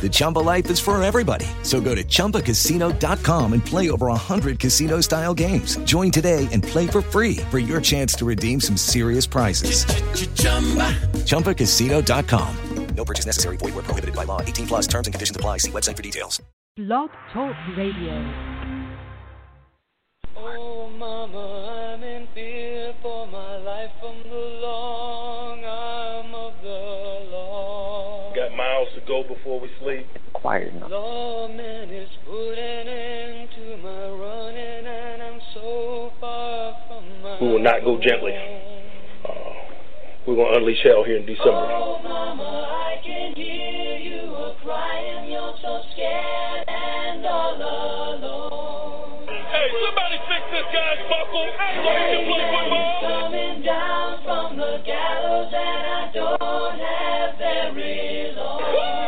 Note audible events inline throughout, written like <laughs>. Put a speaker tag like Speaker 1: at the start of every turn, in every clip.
Speaker 1: The Chumba life is for everybody. So go to ChumbaCasino.com and play over 100 casino style games. Join today and play for free for your chance to redeem some serious prizes. ChumbaCasino.com.
Speaker 2: No purchase necessary. Void were prohibited by law. 18 plus. Terms and conditions apply. See website for details.
Speaker 3: Blog Talk Radio.
Speaker 4: Oh, Mama, I'm in fear for my life from the long arm of the law.
Speaker 5: Got miles to go before we sleep.
Speaker 6: Quiet enough.
Speaker 4: Lawman is putting an end to my running, and I'm so far from my.
Speaker 5: We will not go gently. Uh, we're going to unleash hell here in December.
Speaker 4: Oh, Mama, I can hear you a crying. You're so scared and all alone.
Speaker 5: Hey, somebody fix this guy's buckle. I know he can play football.
Speaker 4: Coming down from the gallows, and I don't have very long.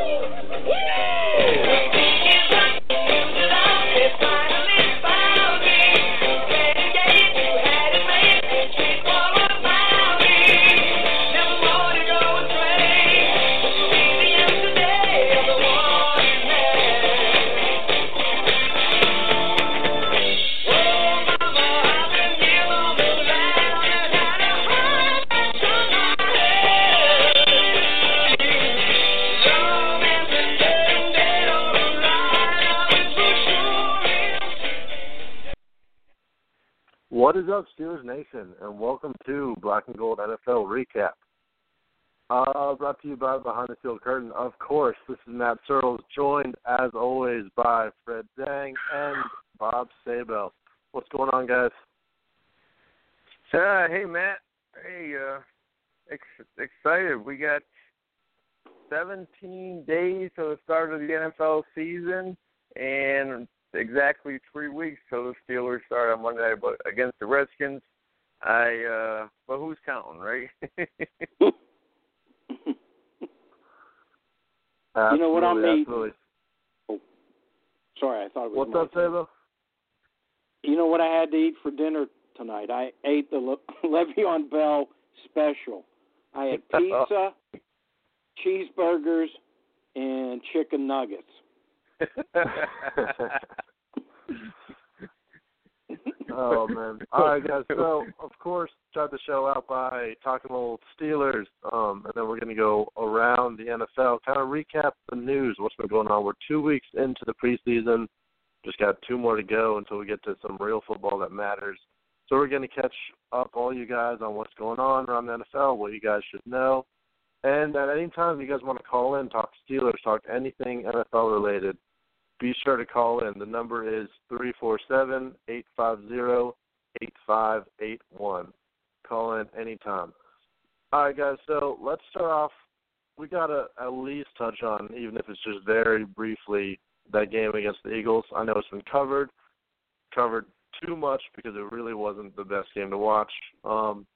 Speaker 7: What is up, Steelers Nation, and welcome to Black and Gold NFL Recap. Uh, brought to you by Behind the Steel Curtain. Of course, this is Matt Searles, joined as always by Fred Zhang and Bob Sabel. What's going on, guys?
Speaker 6: Uh, hey, Matt. Hey, uh, ex- excited. We got 17 days to the start of the NFL season, and exactly three weeks till the Steelers start on Monday but against the Redskins. I uh but who's counting, right? <laughs>
Speaker 7: Absolutely,
Speaker 8: know what I mean?
Speaker 7: Absolutely.
Speaker 8: Sorry, I thought it was
Speaker 7: What's up,
Speaker 8: turn. You know what I had to eat for dinner tonight? I ate the Le- <laughs> Le'Veon Bell special. I had <laughs> pizza, cheeseburgers, and chicken nuggets. <laughs>
Speaker 7: oh man! All right, guys. So of course, start the show out by talking a little Steelers, um, and then we're going to go around the NFL, kind of recap the news, what's been going on. We're two weeks into the preseason. Just got two more to go until we get to some real football that matters. So we're going to catch up all you guys on what's going on around the NFL, what you guys should know. And at any time you guys want to call in, talk Steelers, talk anything NFL related, be sure to call in. The number is three four seven eight five zero eight five eight one. Call in anytime. All right, guys. So let's start off. We gotta at least touch on, even if it's just very briefly, that game against the Eagles. I know it's been covered, covered too much because it really wasn't the best game to watch. Um,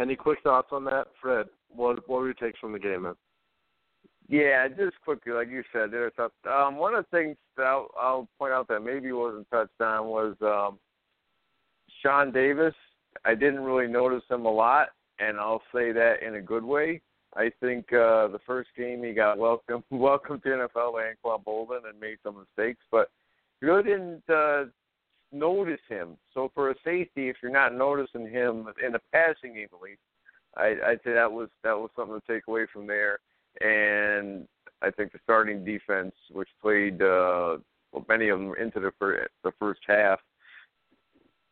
Speaker 7: any quick thoughts on that, Fred? What what were your takes from the game, man?
Speaker 9: Yeah, just quickly, like you said, there's um, one of the things that I'll, I'll point out that maybe wasn't touched on was um, Sean Davis. I didn't really notice him a lot, and I'll say that in a good way. I think uh, the first game he got welcome <laughs> welcome to NFL by Anquan Boldin and made some mistakes, but really didn't uh, notice him. So for a safety, if you're not noticing him in the passing game at least, I, I'd say that was that was something to take away from there. And I think the starting defense, which played uh, well, many of them into the first, the first half,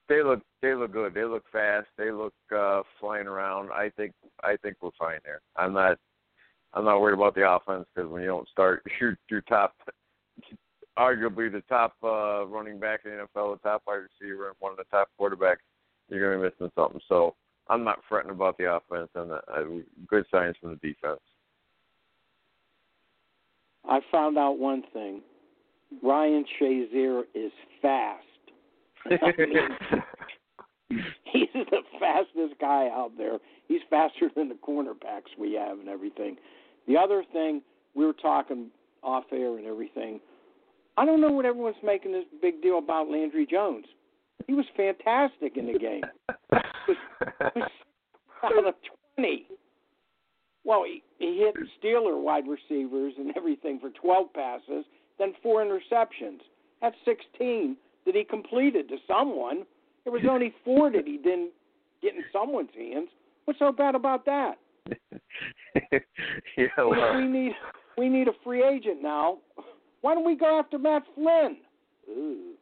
Speaker 9: they look they look good. They look fast. They look uh, flying around. I think I think we're fine there. I'm not I'm not worried about the offense because when you don't start <laughs> your your top, arguably the top uh, running back in the NFL, the top wide receiver, and one of the top quarterbacks, you're going to be missing something. So I'm not fretting about the offense and the, uh, good signs from the defense.
Speaker 8: I found out one thing. Ryan Shazier is fast. <laughs> he's the fastest guy out there. He's faster than the cornerbacks we have and everything. The other thing we were talking off air and everything. I don't know what everyone's making this big deal about Landry Jones. He was fantastic in the game. He was, was <laughs> out of twenty. Well, he, he hit Steeler wide receivers and everything for 12 passes, then four interceptions. That's 16 that he completed to someone. There was only four that he didn't get in someone's hands. What's so bad about that? <laughs>
Speaker 9: yeah, well.
Speaker 8: we, need we need a free agent now. Why don't we go after Matt Flynn? Ooh.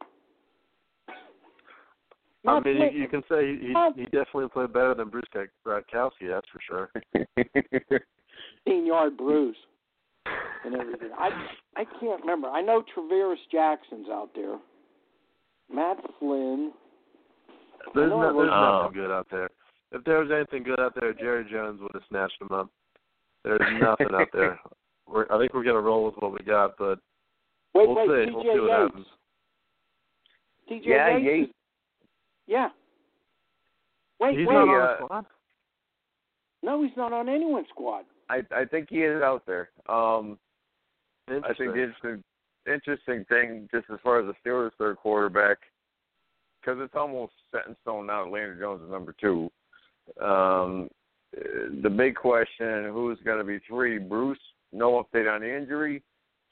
Speaker 7: I mean, you, you can say he, he definitely played better than Bruce Gradkowski, that's for sure. <laughs>
Speaker 8: Fifteen yard Bruce and everything. I I can't remember. I know Tarvaris Jackson's out there. Matt Flynn.
Speaker 7: There's, no, there's
Speaker 9: Oh.
Speaker 7: nothing good out there. If there was anything good out there, Jerry Jones would have snatched him up. There's nothing out there. <laughs> We're, I think we're gonna roll with what we got, but
Speaker 8: Wait,
Speaker 7: we'll
Speaker 8: wait,
Speaker 7: see.
Speaker 8: TJ
Speaker 7: We'll see what
Speaker 8: Yates.
Speaker 7: happens.
Speaker 8: TJ
Speaker 9: Yeah,
Speaker 8: Yates.
Speaker 9: Yates.
Speaker 8: Is- Yeah. Wait,
Speaker 7: He's
Speaker 8: wait.
Speaker 7: not on
Speaker 9: uh,
Speaker 7: squad.
Speaker 8: No, he's not on anyone's squad.
Speaker 9: I I think he is out there. Um, I think
Speaker 7: Interesting.
Speaker 9: the interesting, interesting thing, just as far as the Steelers' third quarterback, because it's almost set in stone now. that Landry Jones is number two. Um, the big question: Who's going to be three? Bruce. No update on the injury,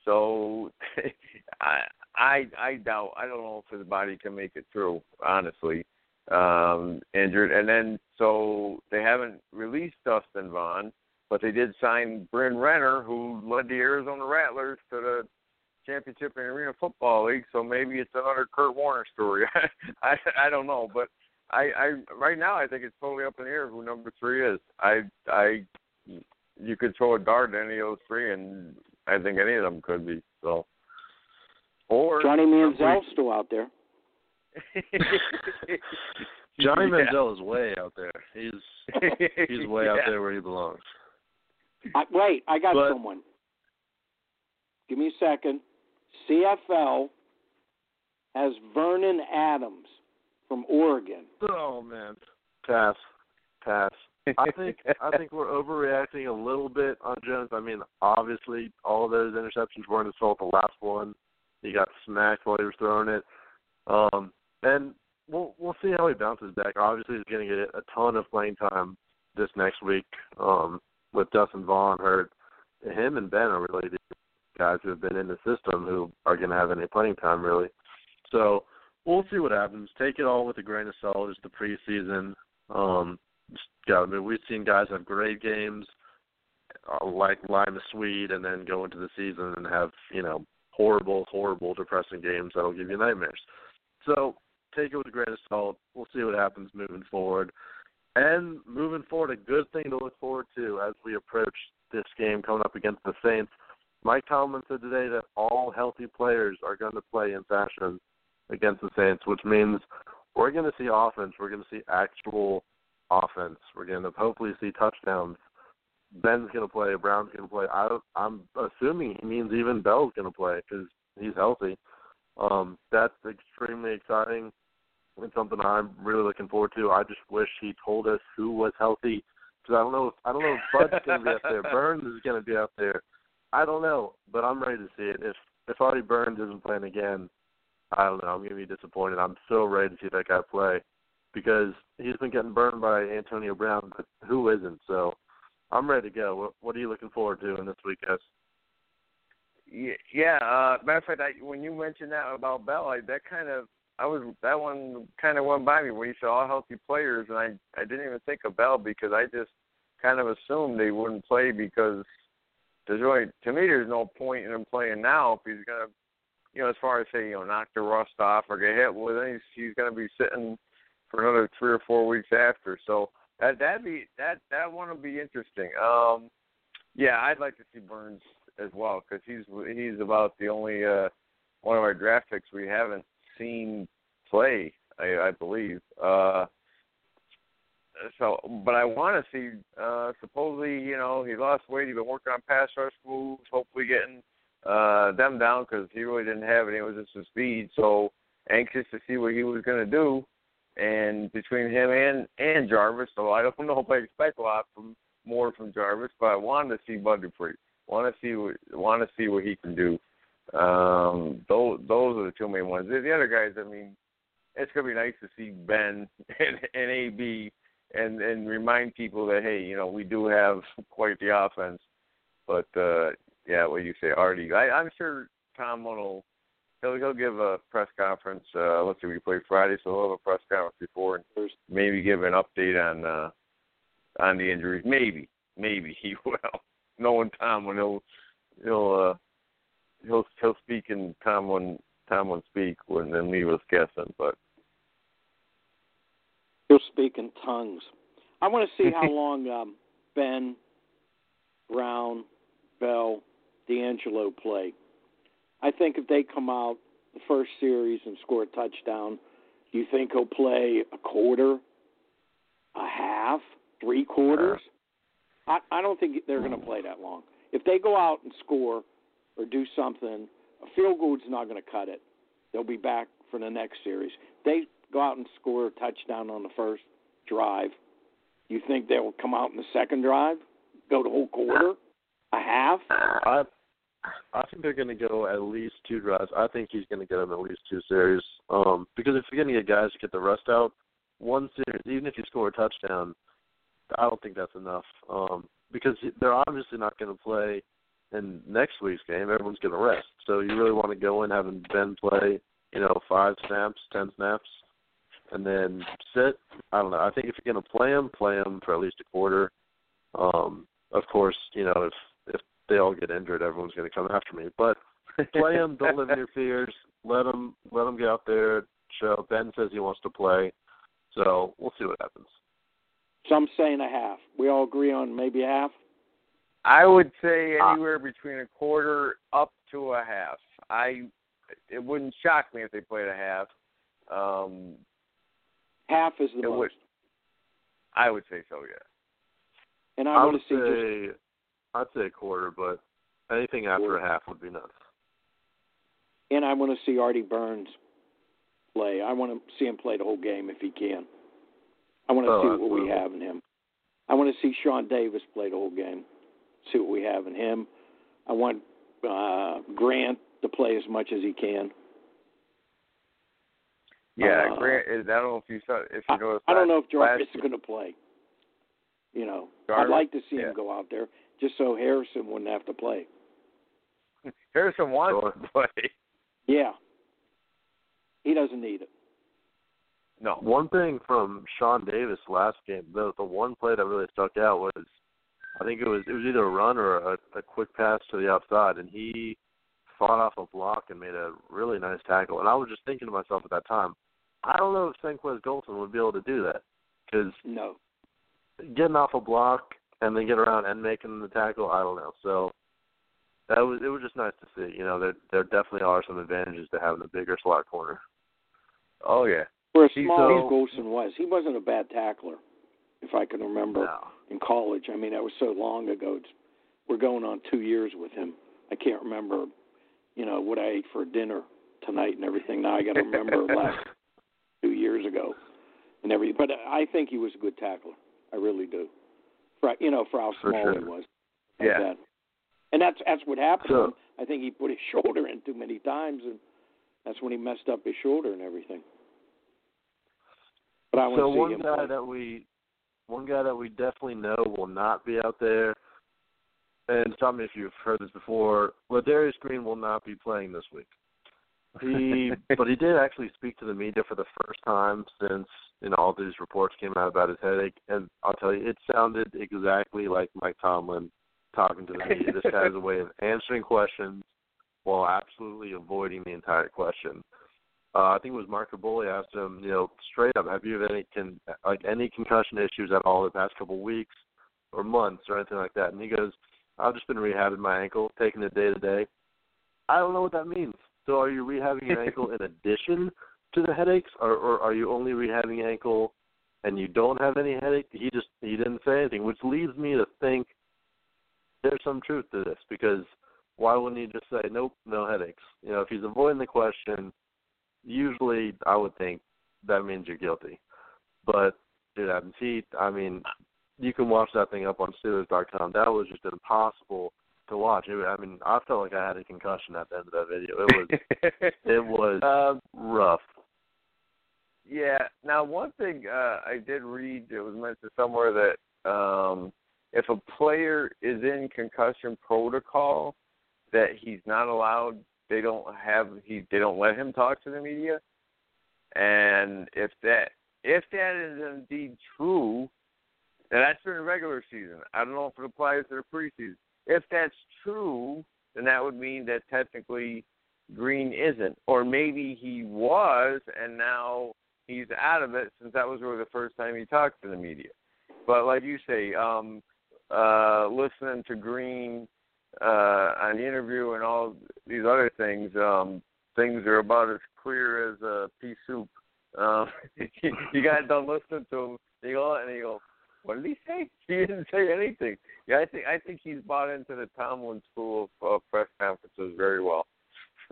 Speaker 9: so <laughs> I I I doubt. I don't know if his body can make it through. Honestly, um, injured, and then so they haven't released Dustin Vaughn but they did sign Bryn Renner, who led the Arizona Rattlers to the championship in Arena Football League. So maybe it's another Kurt Warner story. <laughs> I I don't know, but I I right now I think it's totally up in the air who number three is. I I you could throw a dart at any of those three, and I think any of them could be. So or
Speaker 8: Johnny Manziel's still out there. <laughs>
Speaker 7: Johnny
Speaker 9: Yeah.
Speaker 7: Manziel is way out there. He's he's <laughs> way out there where he belongs.
Speaker 8: I, wait, I got
Speaker 7: But-
Speaker 8: someone. Give me a second. CFL has Vernon Adams from Oregon.
Speaker 7: Oh man, pass, pass. I think I think we're overreacting a little bit on Jones. I mean, obviously, all of those interceptions weren't his fault. The last one, he got smacked while he was throwing it. Um, and we'll we'll see how he bounces back. Obviously, he's going to get a ton of playing time this next week um, with Dustin Vaughn hurt. Him and Ben are really the guys who have been in the system who are going to have any playing time, really. So we'll see what happens. Take it all with a grain of salt. It's the preseason. Um, yeah, I mean, we've seen guys have great games, uh, like Lima Swede, and then go into the season and have you know horrible, horrible, depressing games that'll give you nightmares. So take it with a grain of salt. We'll see what happens moving forward. And moving forward, a good thing to look forward to as we approach this game coming up against the Saints. Mike Tomlin said today that all healthy players are going to play in fashion against the Saints, which means we're going to see offense. We're going to see actual offense. We're going to hopefully see touchdowns Ben's going to play, Brown's going to play. I, I'm assuming he means even Bell's going to play because he's healthy. Um, that's extremely exciting and something I'm really looking forward to. I just wish he told us who was healthy because I don't know. If, I don't know if Bud's going to be up there. <laughs> Burns is going to be up there. I don't know, but I'm ready to see it. If if Artie Burns isn't playing again, I don't know. I'm going to be disappointed. I'm so ready to see that guy play because he's been getting burned by Antonio Brown, but who isn't? So I'm ready to go. What, what are you looking forward to in this week, guys?
Speaker 9: Yeah, uh, matter of fact, I, when you mentioned that about Bell, I, that kind of I was that one kind of went by me when you said all healthy players, and I I didn't even think of Bell because I just kind of assumed they wouldn't play because there's really to me there's no point in him playing now if he's gonna you know as far as say you know knock the rust off or get hit well then he's he's gonna be sitting for another three or four weeks after so that that'd be that that one will be interesting um yeah I'd like to see Burns as well because he's he's about the only uh one of our draft picks we haven't seen play I, I believe uh so, but I want to see. Uh, supposedly, you know, he lost weight. He's been working on pass rush moves. Hopefully, getting uh, them down because he really didn't have any. It was just the speed. So anxious to see what he was going to do. And between him and and Jarvis, so I don't know if I expect a lot from more from Jarvis, but I wanted to see Bud Dupree. Want to see what want to see what he can do. Um, those those are the two main ones. The, the other guys, I mean, it's gonna be nice to see Ben <laughs> and, and AB and and remind people that hey, you know, we do have quite the offense. But uh yeah, what you say, Artie. I, I'm sure Tom will he'll he'll give a press conference. Uh let's see, we play Friday, so he'll have a press conference before and maybe give an update on uh on the injuries. Maybe. Maybe he <laughs> will. Knowing Tom when he'll he'll uh he'll he'll speak and Tom when Tom will speak when then leave us guessing, but
Speaker 8: He'll speak in tongues. I want to see how <laughs> long um, Ben, Brown, Bell, D'Angelo play. I think if they come out the first series and score a touchdown, you think he'll play a quarter, a half, three quarters? I, I don't think they're going to play that long. If they go out and score or do something, a field goal's not going to cut it. They'll be back for the next series. They go out and score a touchdown on the first drive. You think they'll come out in the second drive, go the whole quarter, a half?
Speaker 7: I I think they're going to go at least two drives. I think he's going to get at least two series. Um, because if you're going to get guys to get the rust out, one series, even if you score a touchdown, I don't think that's enough. Um, because they're obviously not going to play in next week's game. Everyone's going to rest. So you really want to go in having Ben play, you know, five snaps, ten snaps, and then sit. I don't know. I think if you're going to play him, play him for at least a quarter. Um, of course, you know if they all get injured, everyone's going to come after me. But play them. Don't live in your <laughs> fears. Let them let them get out there. Show Ben says he wants to play, so we'll see what happens.
Speaker 8: Some saying a half. We all agree on maybe a half.
Speaker 9: I would say anywhere between a quarter up to a half. I it wouldn't shock me if they played a half. Um,
Speaker 8: half is the
Speaker 9: it
Speaker 8: most.
Speaker 9: Would, I would say so, yeah.
Speaker 8: And I,
Speaker 7: I
Speaker 8: want
Speaker 7: would
Speaker 8: to see
Speaker 7: say
Speaker 8: just
Speaker 7: I'd say a quarter, but anything after a half would be nuts.
Speaker 8: and I want to see Artie Burns play. I want to see him play the whole game if he can. I want to
Speaker 7: Oh,
Speaker 8: see what we have in him. I want to see Sean Davis play the whole game. See what we have in him. I want uh, Grant to play as much as he can.
Speaker 9: Yeah,
Speaker 8: Uh,
Speaker 9: Grant. I don't know if you saw if you noticed.
Speaker 8: I don't know if Jarvis is going to play. You know,
Speaker 9: Jarvis?
Speaker 8: I'd like to see
Speaker 9: Yeah.
Speaker 8: him go out there just so Harrison wouldn't have to play. <laughs>
Speaker 9: Harrison wants to play. <laughs>
Speaker 8: Yeah, he doesn't need it.
Speaker 9: No.
Speaker 7: One thing from Sean Davis last game, the the one play that really stuck out was, I think it was it was either a run or a, a quick pass to the outside, and he fought off a block and made a really nice tackle. And I was just thinking to myself at that time, I don't know if Senquez Golson would be able to do that because
Speaker 8: No.
Speaker 7: getting off a block and then get around and making the tackle, I don't know. So that was it was just nice to see. You know, there there definitely are some advantages to having a bigger slot corner.
Speaker 9: Oh yeah.
Speaker 8: Where
Speaker 7: He's
Speaker 8: small
Speaker 7: so-
Speaker 8: Golson was, he wasn't a bad tackler, if I can remember.
Speaker 7: No.
Speaker 8: in college. I mean, that was so long ago. It's, we're going on two years with him. I can't remember, you know, what I ate for dinner tonight and everything. Now I got to remember last <laughs> two years ago and everything. But I think he was a good tackler. I really do. For you know, for how
Speaker 9: For
Speaker 8: small
Speaker 9: sure.
Speaker 8: he was. Like
Speaker 9: Yeah.
Speaker 8: That. And that's that's what happened.
Speaker 9: So-
Speaker 8: I think he put his <laughs> shoulder in too many times, and that's when he messed up his shoulder and everything. But I want
Speaker 7: so
Speaker 8: to see
Speaker 7: one
Speaker 8: him
Speaker 7: guy
Speaker 8: play.
Speaker 7: that we, one guy that we definitely know will not be out there, and tell me if you've heard this before. Ladarius Green will not be playing this week. He, <laughs> but he did actually speak to the media for the first time since know all these reports came out about his headache, and I'll tell you, it sounded exactly like Mike Tomlin talking to the media. this has a way of answering questions while absolutely avoiding the entire question. Uh, I think it was Mark Kaboly asked him, you know, straight up, have you had any con- like any concussion issues at all the past couple weeks or months or anything like that? And he goes, I've just been rehabbing my ankle, taking it day to day. I don't know what that means. So are you rehabbing your ankle in addition to the headaches, or, or are you only rehabbing ankle and you don't have any headache? He just he didn't say anything, which leads me to think there's some truth to this because why wouldn't he just say nope, no headaches? You know, if he's avoiding the question, usually I would think that means you're guilty. But dude, I he I mean, you can watch that thing up on Steelers.com. That was just impossible to watch. It, I mean, I felt like I had a concussion at the end of that video. It was <laughs> it was
Speaker 9: Um,
Speaker 7: rough.
Speaker 9: Yeah. Now, one thing uh, I did read, it was mentioned somewhere that um, if a player is in concussion protocol, that he's not allowed. They don't have he. They don't let him talk to the media. And if that if that is indeed true, and that's during the regular season. I don't know if it applies to the preseason. If that's true, then that would mean that technically Green isn't, or maybe he was, and now he's out of it since that was really the first time he talked to the media. But like you say, um, uh, listening to Green uh, on the interview and all these other things, um, things are about as clear as a pea soup. Um, <laughs> you got done listening to him, you go and you go, what did he say? <laughs> He didn't say anything. Yeah, I think I think he's bought into the Tomlin school of uh, press conferences very well. <laughs>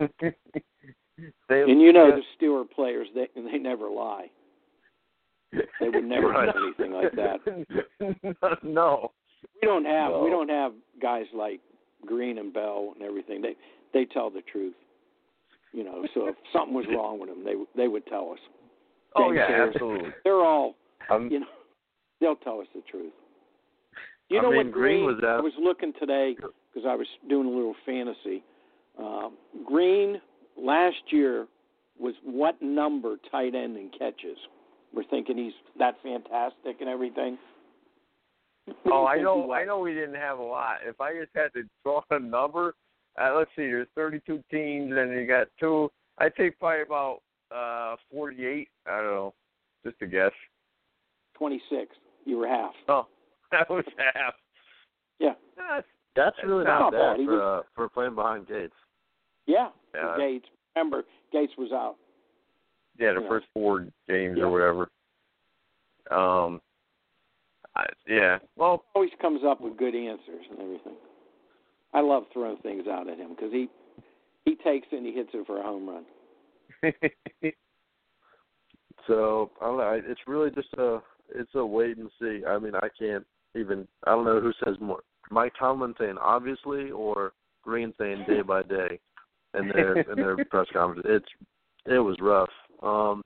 Speaker 9: they,
Speaker 8: And you know the Stewart players, they they never lie. They would never <laughs>
Speaker 9: Right.
Speaker 8: do anything like that. <laughs>
Speaker 9: no.
Speaker 8: We don't have we don't have guys like Green and Bell and everything. They they tell the truth. You know, so if <laughs> something was wrong with them, they they would tell us.
Speaker 9: Oh yeah,
Speaker 8: Harris,
Speaker 9: absolutely.
Speaker 8: They're all
Speaker 9: Um,
Speaker 8: you know they'll tell us the truth. You
Speaker 7: I
Speaker 8: know
Speaker 7: mean,
Speaker 8: what
Speaker 7: Green was
Speaker 8: I was looking today because I was doing a little fantasy. Um, Green last year was what number tight end in catches? We're thinking he's that fantastic and everything.
Speaker 9: Oh, I know. I know we didn't have a lot. If I just had to draw a number, uh, let's see. There's 32 teams, and you got two. I think probably about uh 48. I don't know. Just a guess.
Speaker 8: 26. You were half.
Speaker 9: Oh, <laughs> that was half.
Speaker 8: Yeah.
Speaker 9: That's,
Speaker 7: That's really
Speaker 9: not
Speaker 7: not
Speaker 8: bad.
Speaker 7: bad for uh, for playing behind Gates.
Speaker 8: Yeah.
Speaker 9: Yeah.
Speaker 8: Gates. Remember, Gates was out.
Speaker 9: yeah, the
Speaker 8: Yeah.
Speaker 9: first four games
Speaker 8: Yeah.
Speaker 9: or whatever. Um. I, yeah. Well,
Speaker 8: Always comes up with good answers and everything. I love throwing things out at him because he he takes it and he hits it for a home run. <laughs>
Speaker 7: So I don't know. I- It's really just a it's a wait and see. I mean, I can't even. I don't know who says more. Mike Tomlin saying obviously, or Green saying day by day, in their <laughs> in their press conference. It's it was rough. Um,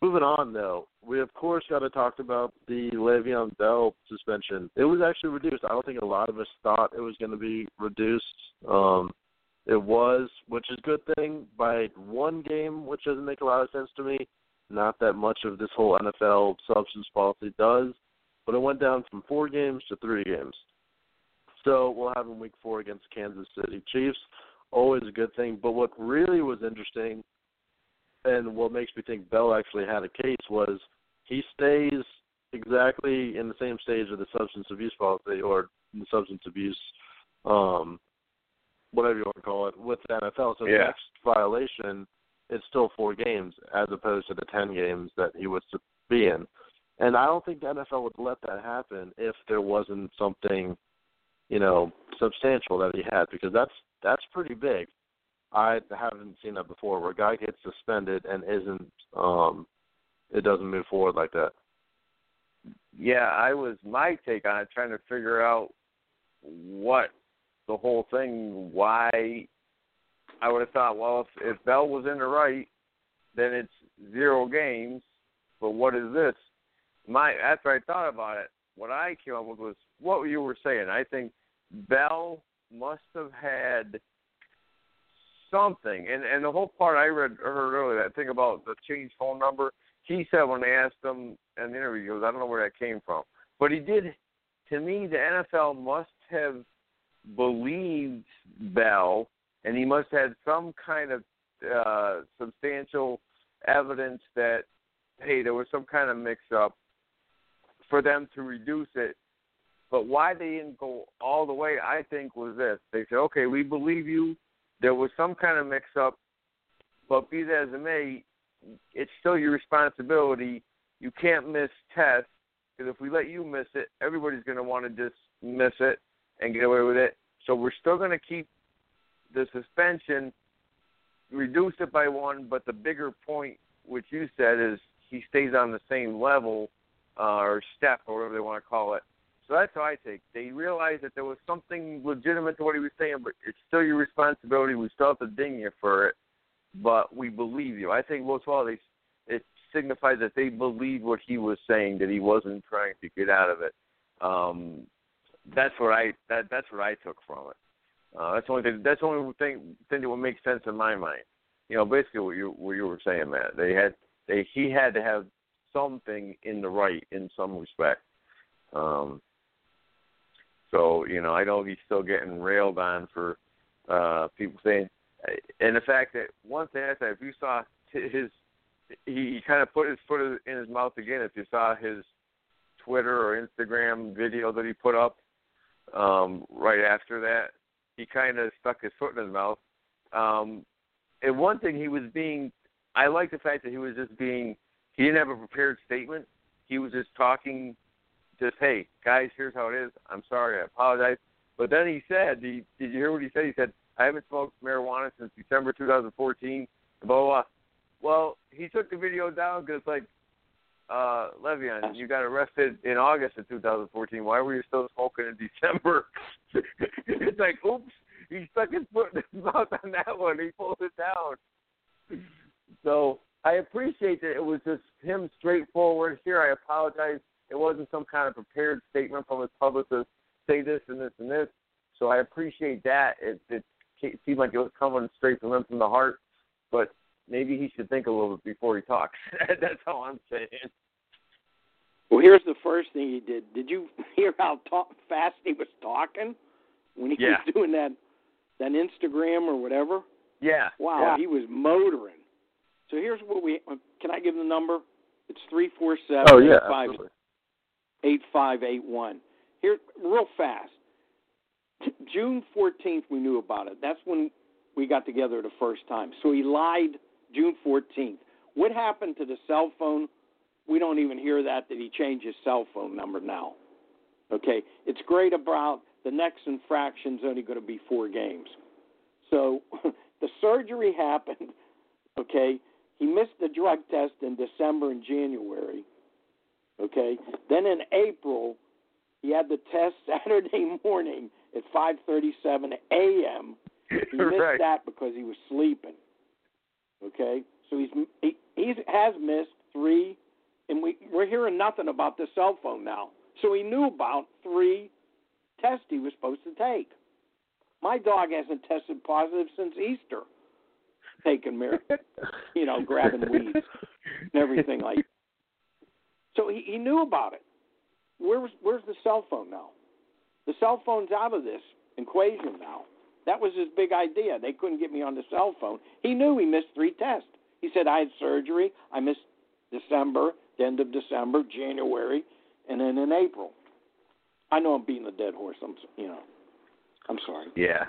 Speaker 7: moving on though, we of course got to talk about the Le'Veon Bell suspension. It was actually reduced. I don't think a lot of us thought it was going to be reduced. Um, it was, which is a good thing, by one game, which doesn't make a lot of sense to me. Not that much of this whole NFL substance policy does, but it went down from four games to three games. So we'll have him week four against Kansas City Chiefs. Always a good thing. But what really was interesting and what makes me think Bell actually had a case was he stays exactly in the same stage of the substance abuse policy or the substance abuse um whatever you want to call it with the NFL. So the next violation is still four games as opposed to the ten games that he was to be in. And I don't think the NFL would let that happen if there wasn't something, you know, substantial that he had because that's that's pretty big. I haven't seen that before where a guy gets suspended and isn't um it doesn't move forward like that.
Speaker 9: Yeah, I was my take on it, trying to figure out what the whole thing, why I would have thought, well, if, if Bell was in the right, then it's zero games. But what is this? My after I thought about it, what I came up with was what you were saying. I think Bell must have had something, and and the whole part I read heard earlier that thing about the change phone number. He said when they asked him in the interview, he goes, I don't know where that came from, but he did. To me, the NFL must have believed Bell, and he must have had some kind of uh, substantial evidence that hey, there was some kind of mix-up for them to reduce it. But why they didn't go all the way, I think, was this: they said, okay, we believe you. There was some kind of mix-up, but be that as it may, it's still your responsibility. You can't miss tests because if we let you miss it, everybody's going to want to just miss it and get away with it. So we're still going to keep the suspension, reduce it by one, but the bigger point, which you said, is he stays on the same level uh, or step or whatever they want to call it. So that's how I take. They realized that there was something legitimate to what he was saying, but it's still your responsibility. We still have to ding you for it, but we believe you. I think most of all, they it signified that they believed what he was saying, that he wasn't trying to get out of it. Um, that's what I that that's what I took from it. Uh, that's the only thing. That's the only thing thing that would make sense in my mind. You know, basically what you what you were saying, Matt. They had they he had to have something in the right in some respect. Um, so you know, I know he's still getting railed on for uh, people saying, and the fact that one thing I said, if you saw his, he, he kind of put his foot in his mouth again. If you saw his Twitter or Instagram video that he put up um, right after that, he kind of stuck his foot in his mouth. Um, and one thing he was being, I like the fact that he was just being, he didn't have a prepared statement. He was just talking, just hey guys, here's how it is. I'm sorry, I apologize. But then he said, he, did you hear what he said? He said, I haven't smoked marijuana since December 2014. Blah blah. blah. Well, he took the video down because it's like uh, Le'Veon, you got arrested in August of 2014. Why were you still smoking in December? <laughs> it's like, oops, he stuck his foot in his mouth on that one. He pulled it down. So I appreciate that it was just him straightforward. Here, I apologize. It wasn't some kind of prepared statement from his publicist. Say this and this and this. So I appreciate that. It, it seemed like it was coming straight from him from the heart. But maybe he should think a little bit before he talks. <laughs> That's all I'm saying.
Speaker 8: Well, here's the first thing he did. Did you <laughs> hear how talk, fast he was talking when he
Speaker 9: Yeah.
Speaker 8: was doing that that Instagram or whatever?
Speaker 9: Yeah.
Speaker 8: Wow,
Speaker 9: Yeah.
Speaker 8: he was motoring. So here's what we uh, can I give the number? It's three four seven
Speaker 7: Oh yeah,
Speaker 8: five
Speaker 7: absolutely.
Speaker 8: Eight five eight one. Here, real fast. T- June fourteenth, we knew about it. That's when we got together the first time. So he lied June fourteenth. What happened to the cell phone? We don't even hear that that he changed his cell phone number now. Okay, it's great about the next infraction's only going to be four games. So <laughs> the surgery <laughs> happened. Okay, he missed the drug test in December and January. Okay, then in April he had the test <laughs> Saturday morning at 5:37 a.m. He <laughs> missed
Speaker 9: Right.
Speaker 8: that because he was sleeping. Okay, so he's he he's, has missed three, and we we're hearing nothing about the cell phone now. So he knew about three tests he was supposed to take. My dog hasn't tested positive since Easter, taking mir, <laughs> you know, grabbing weeds and everything like. So he, he knew about it. Where's where's the cell phone now? The cell phone's out of this equation now. That was his big idea. They couldn't get me on the cell phone. He knew he missed three tests. He said I had surgery. I missed December, the end of December, January, and then in April. I know I'm beating a dead horse. I'm you know. I'm sorry.
Speaker 9: Yeah.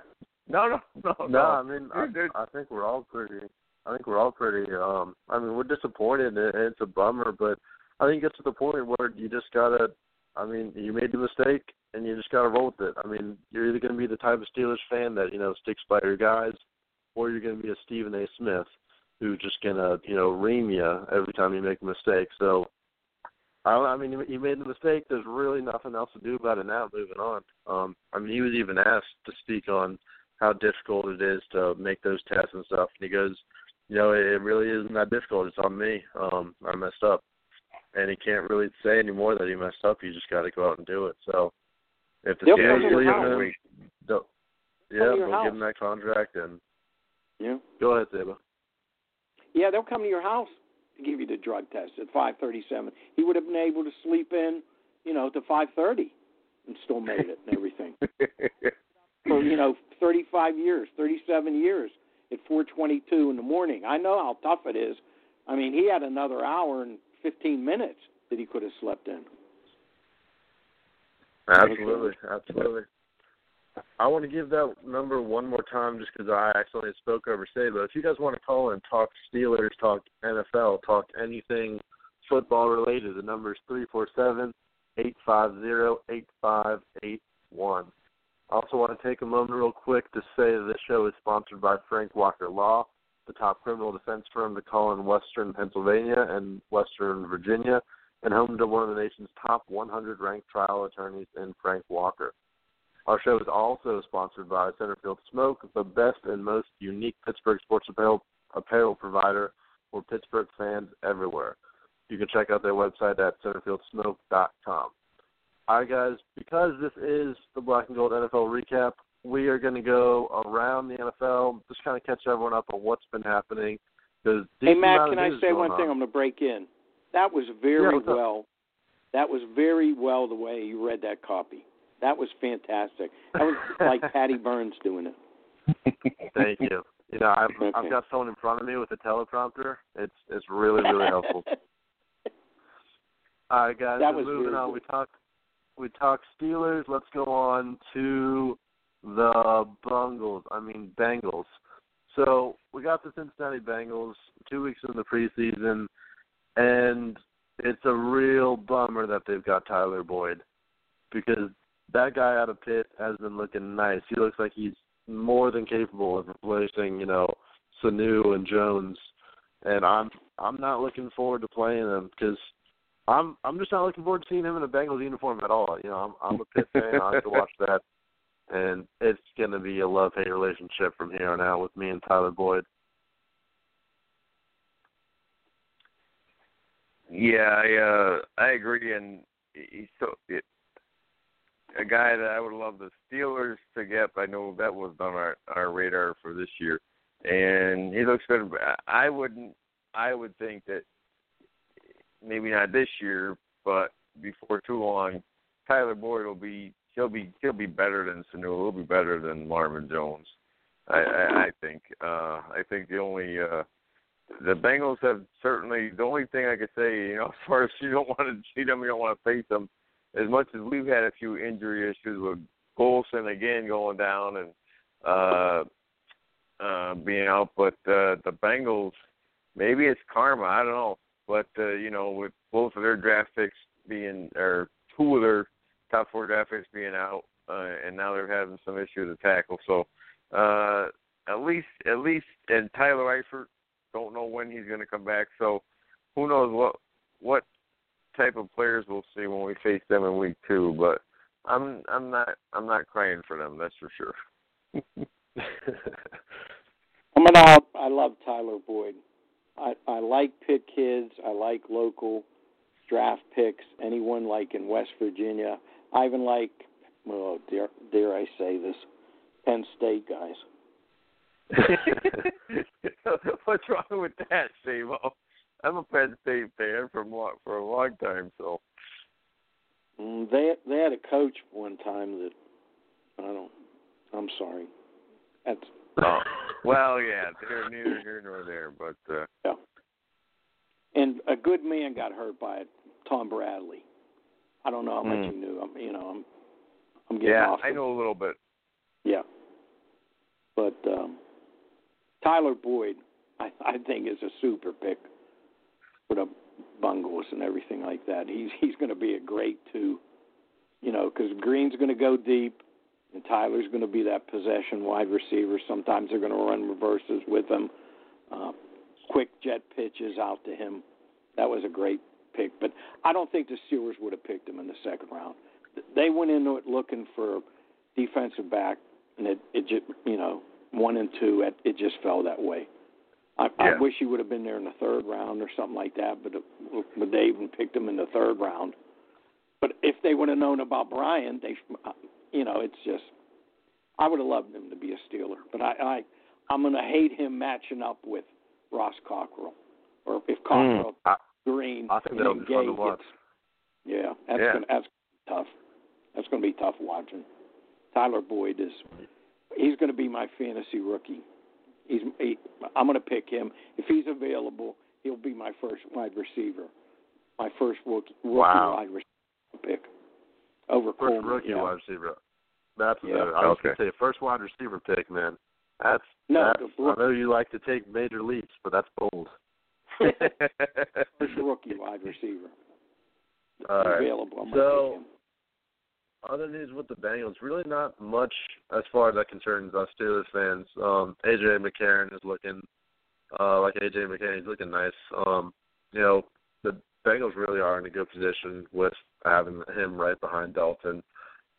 Speaker 9: No, no, no,
Speaker 7: No, I mean, I, I think we're all pretty. I think we're all pretty. Um, I mean, we're disappointed. and It's a bummer, but I think it's to the point where you just gotta. I mean, you made the mistake, and you just gotta roll with it. I mean, you're either gonna be the type of Steelers fan that you know sticks by your guys, or you're gonna be a Stephen A. Smith who's just gonna you know ream you every time you make a mistake. So. I, I mean, you made the mistake. There's really nothing else to do about it now. Moving on. Um, I mean, he was even asked to speak on how difficult it is to make those tests and stuff, and he goes, you know, it really isn't that difficult. It's on me. Um, I messed up, and he can't really say anymore that he messed up. You just got to go out and do it. So, if the
Speaker 8: They'll
Speaker 7: Steelers
Speaker 8: come to your
Speaker 7: believe
Speaker 8: house.
Speaker 7: him, they'll- yeah, they'll
Speaker 8: house.
Speaker 7: give him that contract. And
Speaker 8: Yeah.
Speaker 7: go ahead, Saba.
Speaker 8: Yeah, they'll come to your house to give you the drug test at 5:37. He would have been able to sleep in, you know, to 5:30 and still made it and everything. <laughs> For you know, 35 years, 37 years at 4:22 in the morning. I know how tough it is. I mean, he had another hour and 15 minutes that he could have slept in.
Speaker 7: Absolutely, absolutely. I want to give that number one more time just because I accidentally spoke over Saba. If you guys want to call and talk Steelers, talk NFL, talk anything football related, the number is three four seven eight five zero eight five eight one. I also want to take a moment real quick to say that this show is sponsored by Frank Walker Law, the top criminal defense firm to call in Western Pennsylvania and Western Virginia, and home to one of the nation's top 100 ranked trial attorneys in Frank Walker. Our show is also sponsored by Centerfield Smoke, the best and most unique Pittsburgh sports apparel, apparel provider for Pittsburgh fans everywhere. You can check out their website at centerfieldsmoke.com. All right, guys, because this is the Black and Gold NFL recap, we are going to go around the NFL, just kind of catch everyone up on what's been happening. A
Speaker 8: Hey Matt, can I say one thing? I'm going to break in. That was very
Speaker 7: Yeah, up?
Speaker 8: well. That was very well the way you read that copy. That was fantastic. That was <laughs> like Patti Burns doing it.
Speaker 7: Thank you. You know, I've I've got someone in front of me with a teleprompter. It's it's really really helpful. <laughs> All right, guys.
Speaker 8: That
Speaker 7: so
Speaker 8: was
Speaker 7: moving on.
Speaker 8: good.
Speaker 7: We talked we talked Steelers. Let's go on to the Bungles. I mean Bengals. So we got the Cincinnati Bengals two weeks in the preseason, and it's a real bummer that they've got Tyler Boyd because that guy out of Pitt has been looking nice. He looks like he's more than capable of replacing, you know, Sanu and Jones. And I'm I'm not looking forward to playing him because I'm I'm just not looking forward to seeing him in a Bengals uniform at all. You know, I'm I'm a Pitt fan. I have to watch that, and it's gonna be a love hate relationship from here on out with me and Tyler Boyd.
Speaker 9: Yeah, I uh I agree, and he's so it, a guy that I would love the Steelers to get. I know that was on our our radar for this year, and he looks good. I wouldn't. I would think that maybe not this year, but before too long, Tyler Boyd will be he'll be he'll be better than Sanu. He'll be better than Marvin Jones. I I, I think. Uh I think the only uh the Bengals have certainly the only thing I could say, you know, <laughs> as far as you don't want to see them, you don't want to face them. As much as we've had a few injury issues with Golson again going down and uh uh being out, but uh the Bengals maybe it's karma, I don't know. But uh, you know, with both of their draft picks being or two of their top four draft picks being out, uh, and now they're having some issues to tackle. So uh at least at least and Tyler Eifert don't know when he's going to come back. So who knows what what type of players we'll see when we face them in week two. But I'm I'm not I'm not crying for them. That's for sure. <laughs>
Speaker 8: I'm gonna. I love Tyler Boyd. I I like Pitt kids. I like local draft picks. Anyone like in West Virginia. I even like. Well, dare dare I say this? Penn State guys. <laughs>
Speaker 9: What's wrong with that, Savo? I'm a Penn State fan for lo- for a long time, so
Speaker 8: Mm, they they had a coach one time that I don't. I'm sorry. That's
Speaker 9: oh, well, yeah, they're neither here nor there, but uh,
Speaker 8: yeah. And a good man got hurt by it. Tom Bradley. I don't know how much
Speaker 9: Hmm.
Speaker 8: you knew. I'm, you know, I'm I'm getting
Speaker 9: yeah,
Speaker 8: off.
Speaker 9: I know a little bit.
Speaker 8: Yeah. But um Tyler Boyd, I, I think is a super pick. With a bungles and everything like that. He's he's going to be a great two, you know, because Green's going to go deep, and Tyler's going to be that possession wide receiver. Sometimes they're going to run reverses with him, uh, quick jet pitches out to him. That was a great pick, but I don't think the Steelers would have picked him in the second round. They went into it looking for defensive back, and it it just you know one and two, it, it just fell that way. I,
Speaker 9: Yeah.
Speaker 8: I wish he would have been there in the third round or something like that, but but they even picked him in the third round. But if they would have known about Brian, they, uh, you know, it's just I would have loved him to be a Steeler, but I, I I'm going to hate him matching up with Ross Cockrell, or if hmm. Cockrell, Green,
Speaker 7: I think
Speaker 8: and
Speaker 7: that'll
Speaker 8: then
Speaker 7: be fun to watch.
Speaker 8: gets- yeah, that's
Speaker 9: Yeah.
Speaker 8: Gonna, that's tough. That's going to be tough watching. Tyler Boyd is he's going to be my fantasy rookie. He's he, I'm going to pick him if he's available. He'll be my first wide receiver, my first rookie, rookie
Speaker 7: Wow.
Speaker 8: wide receiver pick over
Speaker 7: First
Speaker 8: Coleman.
Speaker 7: rookie
Speaker 8: yeah.
Speaker 7: wide receiver. That's
Speaker 8: Yeah.
Speaker 7: uh, I was
Speaker 9: Okay.
Speaker 7: gonna say first wide receiver pick, man. That's
Speaker 8: No,
Speaker 7: that's, I know you like to take major leaps, but that's bold.
Speaker 8: First rookie wide receiver
Speaker 7: All right.
Speaker 8: available.
Speaker 7: So-
Speaker 8: gonna pick him.
Speaker 7: Other news with the Bengals, really not much as far as that concerns us Steelers fans. Um, AJ McCarron is looking uh, like AJ McCarron. He's looking nice. Um, you know, the Bengals really are in a good position with having him right behind Dalton.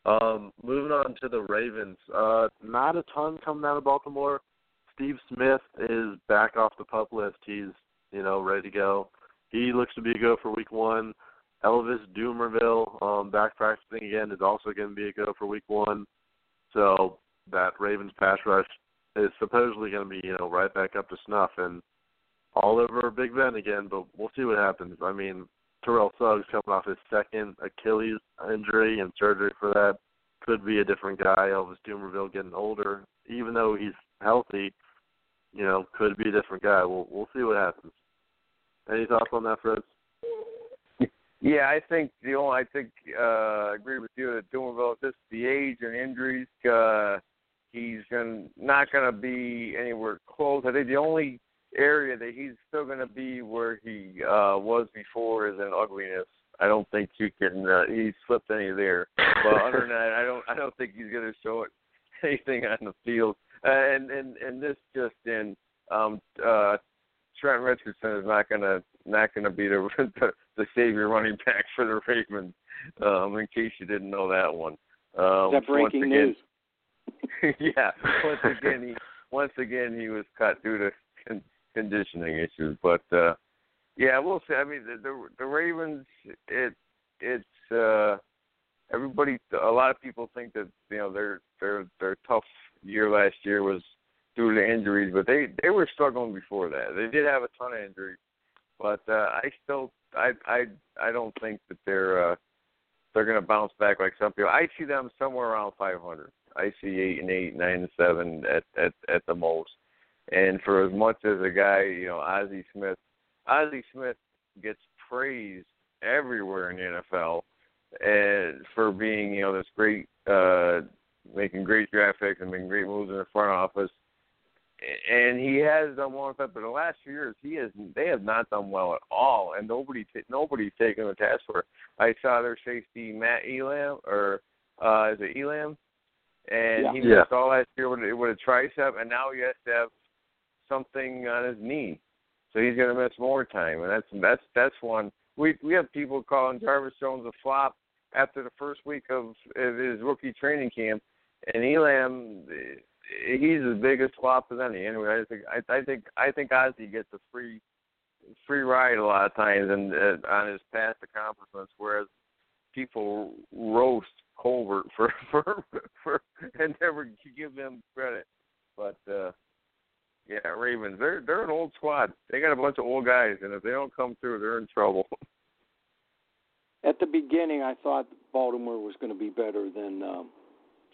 Speaker 7: Um, moving on to the Ravens, uh, not a ton coming out of Baltimore. Steve Smith is back off the pup list. He's you know ready to go. He looks to be a go for Week One. Elvis Dumervil, um, back practicing again, is also going to be a go for Week One. So that Ravens pass rush is supposedly going to be you know right back up to snuff and all over Big Ben again. But we'll see what happens. I mean, Terrell Suggs coming off his second Achilles injury and surgery for that could be a different guy. Elvis Dumervil getting older, even though he's healthy, you know, could be a different guy. We'll we'll see what happens. Any thoughts on that, Fred?
Speaker 9: Yeah, I think the only I think uh I agree with you that Dumervil just the age and injuries, uh he's gonna not gonna be anywhere close. I think the only area that he's still gonna be where he uh was before is in ugliness. I don't think you can uh, he slipped any there. But other than that I don't I don't think he's gonna show it <laughs> anything on the field. Uh, and and and this just in um uh Trent Richardson is not gonna not gonna be the <laughs> the, the savior running back for the Ravens. Um, in case you didn't know that one. Um,
Speaker 8: that breaking
Speaker 9: once
Speaker 8: news? <laughs>
Speaker 9: yeah. Once again, he once again he was cut due to con- conditioning issues. But uh yeah, we'll see. I mean, the the, the Ravens. It it's uh everybody. A lot of people think that you know their their their tough year last year was due to injuries, but they they were struggling before that. They did have a ton of injuries, but uh, I still I I I don't think that they're uh, they're going to bounce back like some people. I see them somewhere around 500. I see eight and eight, nine and seven at at at the most. And for as much as a guy, you know, Ozzie Smith, Ozzie Smith gets praised everywhere in the NFL and for being, you know, this great, uh, making great draft picks and making great moves in the front office. And he has done well, with that but the last few years he has they have not done well at all, and nobody t- nobody's taken the task for. it. I saw their safety Matt Elam or uh, is it Elam, and
Speaker 7: Yeah.
Speaker 9: he
Speaker 7: Yeah.
Speaker 9: missed all last year with, a- with a tricep, and now he has to have something on his knee, so he's going to miss more time, and that's that's that's one. We we have people calling Jarvis Jones a flop after the first week of, of his rookie training camp, and Elam, he's as big a flop as any. Anyway, I think I, I think I think Ozzy gets a free free ride a lot of times and uh, on his past accomplishments, whereas people roast Colbert for <laughs> for for and never give him credit. But uh yeah, Ravens, they're they're an old squad. They got a bunch of old guys, and if they don't come through, they're in trouble. <laughs>
Speaker 8: At the beginning, I thought Baltimore was going to be better than um,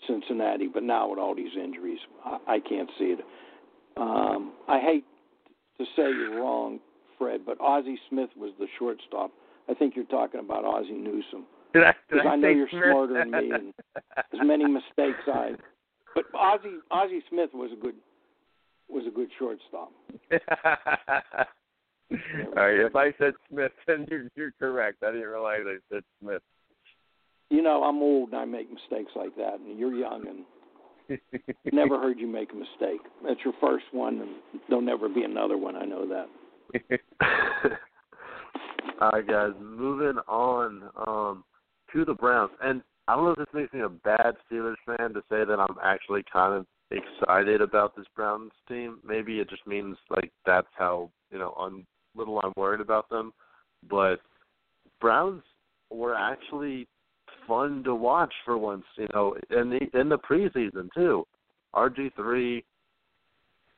Speaker 8: Cincinnati, but now with all these injuries, I, I can't see it. Um, I hate to say you're wrong, Fred, but Ozzie Smith was the shortstop. I think you're talking about Ozzie Newsome.
Speaker 9: Did I, did
Speaker 8: Because I, know you're
Speaker 9: Smith?
Speaker 8: smarter than me, and as many mistakes I. But Ozzie Ozzie Smith was a good was a good shortstop. <laughs>
Speaker 9: All right. If I said Smith, then you're, you're correct. I didn't realize I said Smith.
Speaker 8: You know, I'm old and I make mistakes like that, and you're young and <laughs> never heard you make a mistake. That's your first one, and there'll never be another one. I know that. <laughs>
Speaker 7: All right, guys. Moving on um, to the Browns, and I don't know if this makes me a bad Steelers fan to say that I'm actually kind of excited about this Browns team. Maybe it just means like that's how you know un, little I'm worried about them. But Browns were actually fun to watch for once, you know, in the in the preseason too. RG three.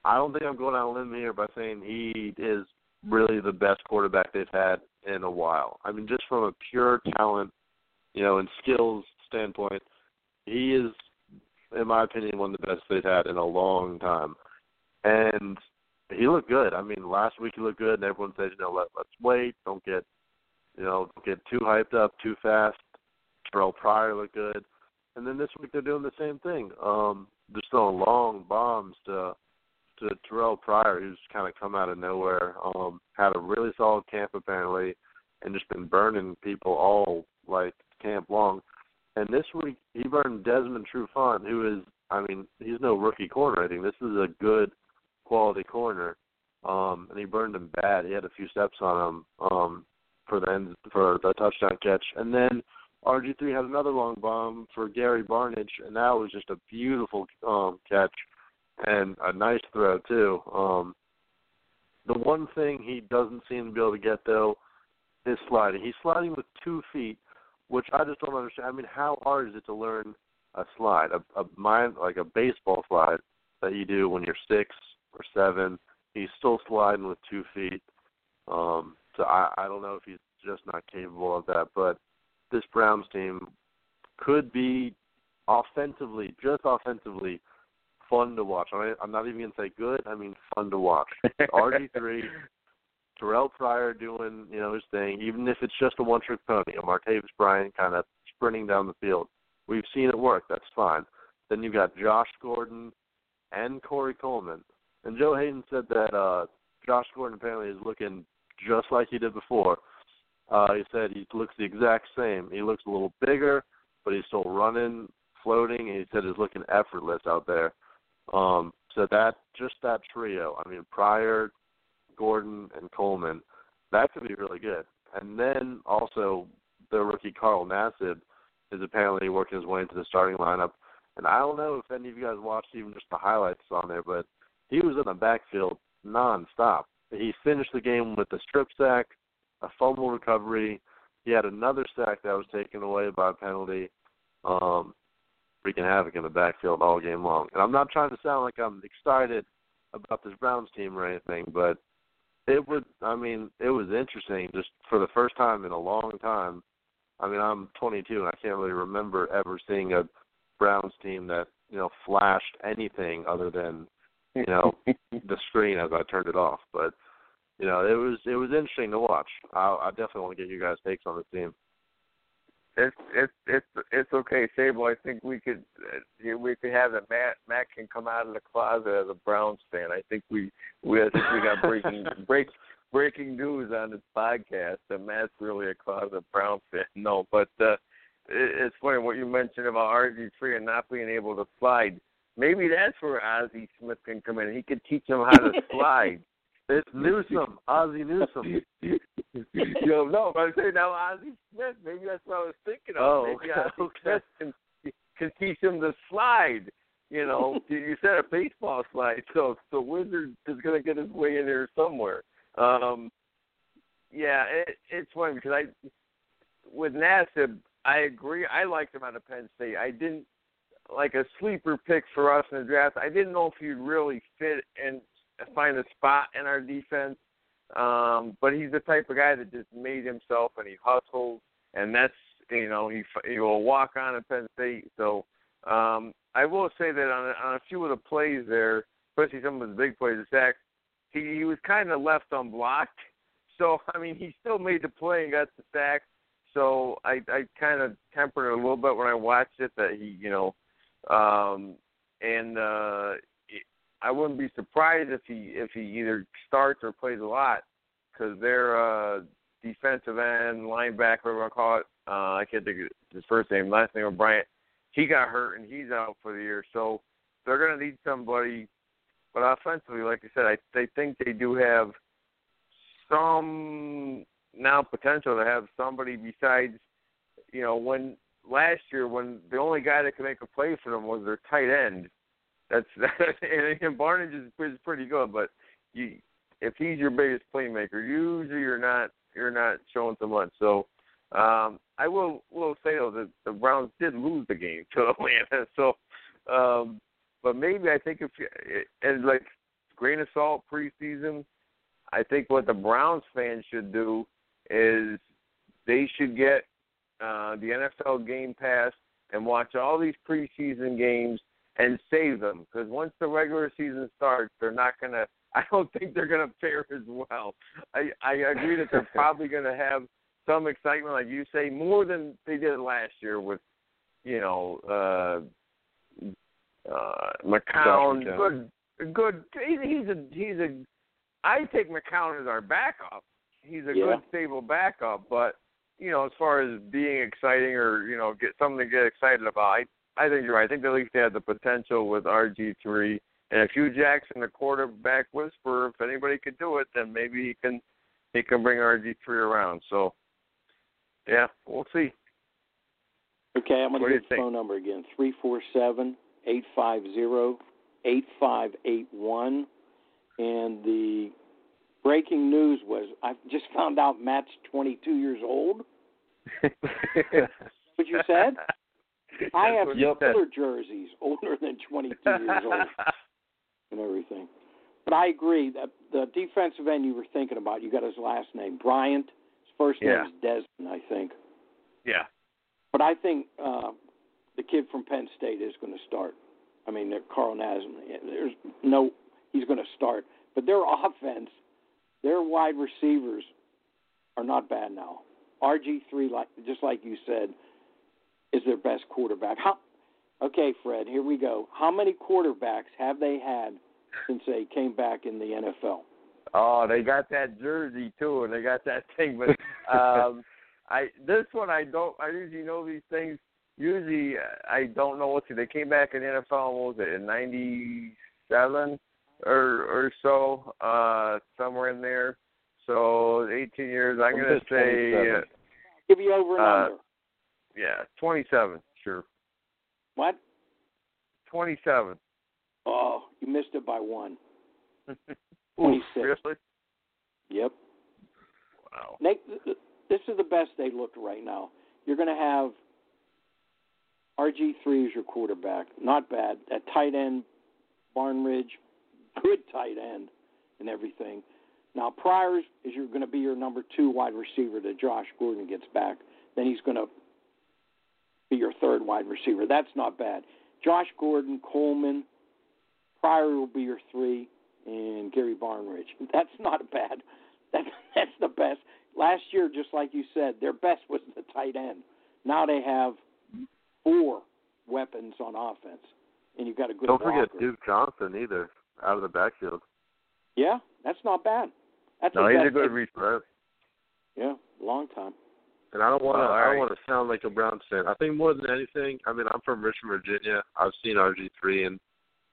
Speaker 7: I don't think I'm going out on a limb here by saying he is really the best quarterback they've had in a while. I mean, just from a pure talent, you know, and skills standpoint, he is, in my opinion, one of the best they've had in a long time. And he looked good. I mean, last week he looked good, and everyone said, you know, let let's wait, don't get, you know, get too hyped up too fast. Terrell Pryor looked good, and then this week they're doing the same thing. Um, they're throwing long bombs to to Terrell Pryor, who's kind of come out of nowhere. Um, had a really solid camp apparently, and just been burning people all like camp long. And this week he burned Desmond Trufant, who is, I mean, he's no rookie corner. I think this is a good quality corner. Um, and he burned him bad. He had a few steps on him um, for the end for the touchdown catch, and then RG three had another long bomb for Gary Barnidge, and that was just a beautiful um, catch and a nice throw too. Um, the one thing he doesn't seem to be able to get though is sliding. He's sliding with two feet, which I just don't understand. I mean, how hard is it to learn a slide, a, a mind like a baseball slide that you do when you're six or seven? He's still sliding with two feet. Um, so I, I don't know if he's just not capable of that. But this Browns team could be offensively, just offensively, fun to watch. I mean, I'm not even gonna say good. I mean fun to watch. RG three, <laughs> Terrell Pryor doing you know his thing, even if it's just a one trick pony. Or Martavis Bryant kind of sprinting down the field. We've seen it work. That's fine. Then you've got Josh Gordon and Corey Coleman. And Joe Haden said that uh Josh Gordon apparently is looking just like he did before. Uh he said he looks the exact same. He looks a little bigger, but he's still running, floating, and he said he's looking effortless out there. Um, so that just that trio, I mean Pryor, Gordon, and Coleman, that could be really good. And then also the rookie Carl Nassib is apparently working his way into the starting lineup. And I don't know if any of you guys watched even just the highlights on there, but he was in the backfield nonstop. He finished the game with a strip sack, a fumble recovery. He had another sack that was taken away by a penalty. Um, wreaking havoc in the backfield all game long. And I'm not trying to sound like I'm excited about this Browns team or anything, but it would I mean, it was interesting just for the first time in a long time. I mean, I'm 22 and I can't really remember ever seeing a Browns team that, you know, flashed anything other than, you know, <laughs> the screen as I turned it off. But, you know, it was it was interesting to watch. I, I definitely want to get you guys' takes on the team
Speaker 9: it's it's it's it's okay, Sable. I think we could uh, we could have that Matt Matt can come out of the closet as a Browns fan. I think we we I think we got breaking <laughs> break breaking news on this podcast that Matt's really a closet Browns fan. <laughs> No, but uh, it, it's funny what you mentioned about RG three and not being able to slide. Maybe that's where Ozzie Smith can come in. He could teach him how to <laughs> slide.
Speaker 7: It's <laughs> Newsome, Ozzie Newsome. <laughs>
Speaker 9: Yo, no, but I'm saying now Ozzie Smith. Maybe that's what I was thinking of.
Speaker 7: Oh,
Speaker 9: maybe
Speaker 7: okay,
Speaker 9: Ozzie
Speaker 7: okay.
Speaker 9: Smith can, can teach him to slide. You know, <laughs> you said a baseball slide, so the Wizard is going to get his way in there somewhere. Um, yeah, it, it's funny because I, with Nassib, I agree. I liked him out of Penn State. I didn't like a sleeper pick for us in the draft. I didn't know if he'd really fit and find a spot in our defense. Um, but he's the type of guy that just made himself and he hustles, and that's you know he he will walk on at Penn State. So um, I will say that on on a few of the plays there, especially some of the big plays, the sacks, he he was kind of left unblocked. <laughs> So I mean he still made the play and got the sack. So I I kind of tempered it a little bit when I watched it that he you know um, and uh, I wouldn't be surprised if he if he either starts or plays a lot because their uh, defensive end, linebacker, whatever I call it, uh, I can't think of his first name, last name, or Bryant. He got hurt and he's out for the year. So they're going to need somebody. But offensively, like I said, I they think they do have some now potential to have somebody besides, you know, when last year when the only guy that could make a play for them was their tight end. That's <laughs> and, and Barnidge is, is pretty good, but you if he's your biggest playmaker, usually you're not you're not showing so much. So um, I will will say though that the Browns did lose the game to <laughs> Atlanta. So, um, but maybe I think if you, and like grain of salt preseason, I think what the Browns fans should do is they should get uh, the NFL Game Pass and watch all these preseason games and save them because once the regular season starts, they're not gonna. <laughs> I don't think they're gonna fare as well. I I agree that they're <laughs> probably gonna have some excitement, like you say, more than they did last year with, you know, uh, uh, McCown. Good, good. He's a he's a. I take McCown as our backup. He's a
Speaker 8: Yeah.
Speaker 9: good stable backup, but you know, as far as being exciting or you know, get something to get excited about, I I think you're right. I think at least they have the potential with RG three. And if Hue Jackson, the quarterback whisperer, if anybody could do it, then maybe he can he can bring RG three around. So yeah, we'll see.
Speaker 8: Okay, I'm going to give the phone number again: three four seven eight five zero eight five eight one. And the breaking news was I just found out Matt's 22 years old. <laughs> What you said? <laughs> I have
Speaker 9: That's what you said.
Speaker 8: Steeler jerseys older than 22 years old <laughs> and everything. But I agree that the defensive end you were thinking about, you got his last name, Bryant. His first
Speaker 9: Yeah.
Speaker 8: name is Desmond, I think.
Speaker 9: yeah.
Speaker 8: But I think uh, the kid from Penn State is going to start. I mean, Carl Nassib. There's no, he's going to start. But their <laughs> offense, their wide receivers are not bad now. RG three, like just like you said, is their best quarterback. How? Okay, Fred, here we go. How many quarterbacks have they had since they came back in the NFL?
Speaker 9: Oh, they got that jersey too, and they got that <laughs> thing. But um, I this one I don't. I usually know these things. Usually uh, I don't know what to. They came back in the NFL. What was it in '97 or or so? Uh, somewhere in there. So 18 years. I'm
Speaker 8: I'm
Speaker 9: gonna say. Uh,
Speaker 8: Give you over and
Speaker 9: Uh,
Speaker 8: under.
Speaker 9: Yeah, 27. Sure,
Speaker 8: What?
Speaker 9: 27.
Speaker 8: Oh, you missed it by one. <laughs>
Speaker 9: Oof,
Speaker 8: 26.
Speaker 9: really?
Speaker 8: Yep.
Speaker 9: Wow.
Speaker 8: Nick, th- th- this is the best they looked right now. You're going to have RG3 as your quarterback. Not bad. At tight end, Barnridge, good tight end and everything. Now, Pryor's is you're going to be your number two wide receiver that Josh Gordon gets back. Then he's going to be your third wide receiver. That's not bad. Josh Gordon, Coleman, Pryor will be your three, and Gary Barnridge. <laughs> That's not bad. That, <laughs> that's the best. Last year, just like you said, their best was the tight end. Now they have four weapons on offense, and you've got a good
Speaker 7: Don't
Speaker 8: blocker.
Speaker 7: forget Duke Johnson either, out of the backfield.
Speaker 8: Yeah, that's not bad. That's
Speaker 9: No, he's a good receiver.
Speaker 8: Yeah, long time.
Speaker 7: And I don't want to.
Speaker 9: Well,
Speaker 7: I don't want to sound like a Browns fan. I think more than anything, I mean, I'm from Richmond, Virginia. I've seen RG three and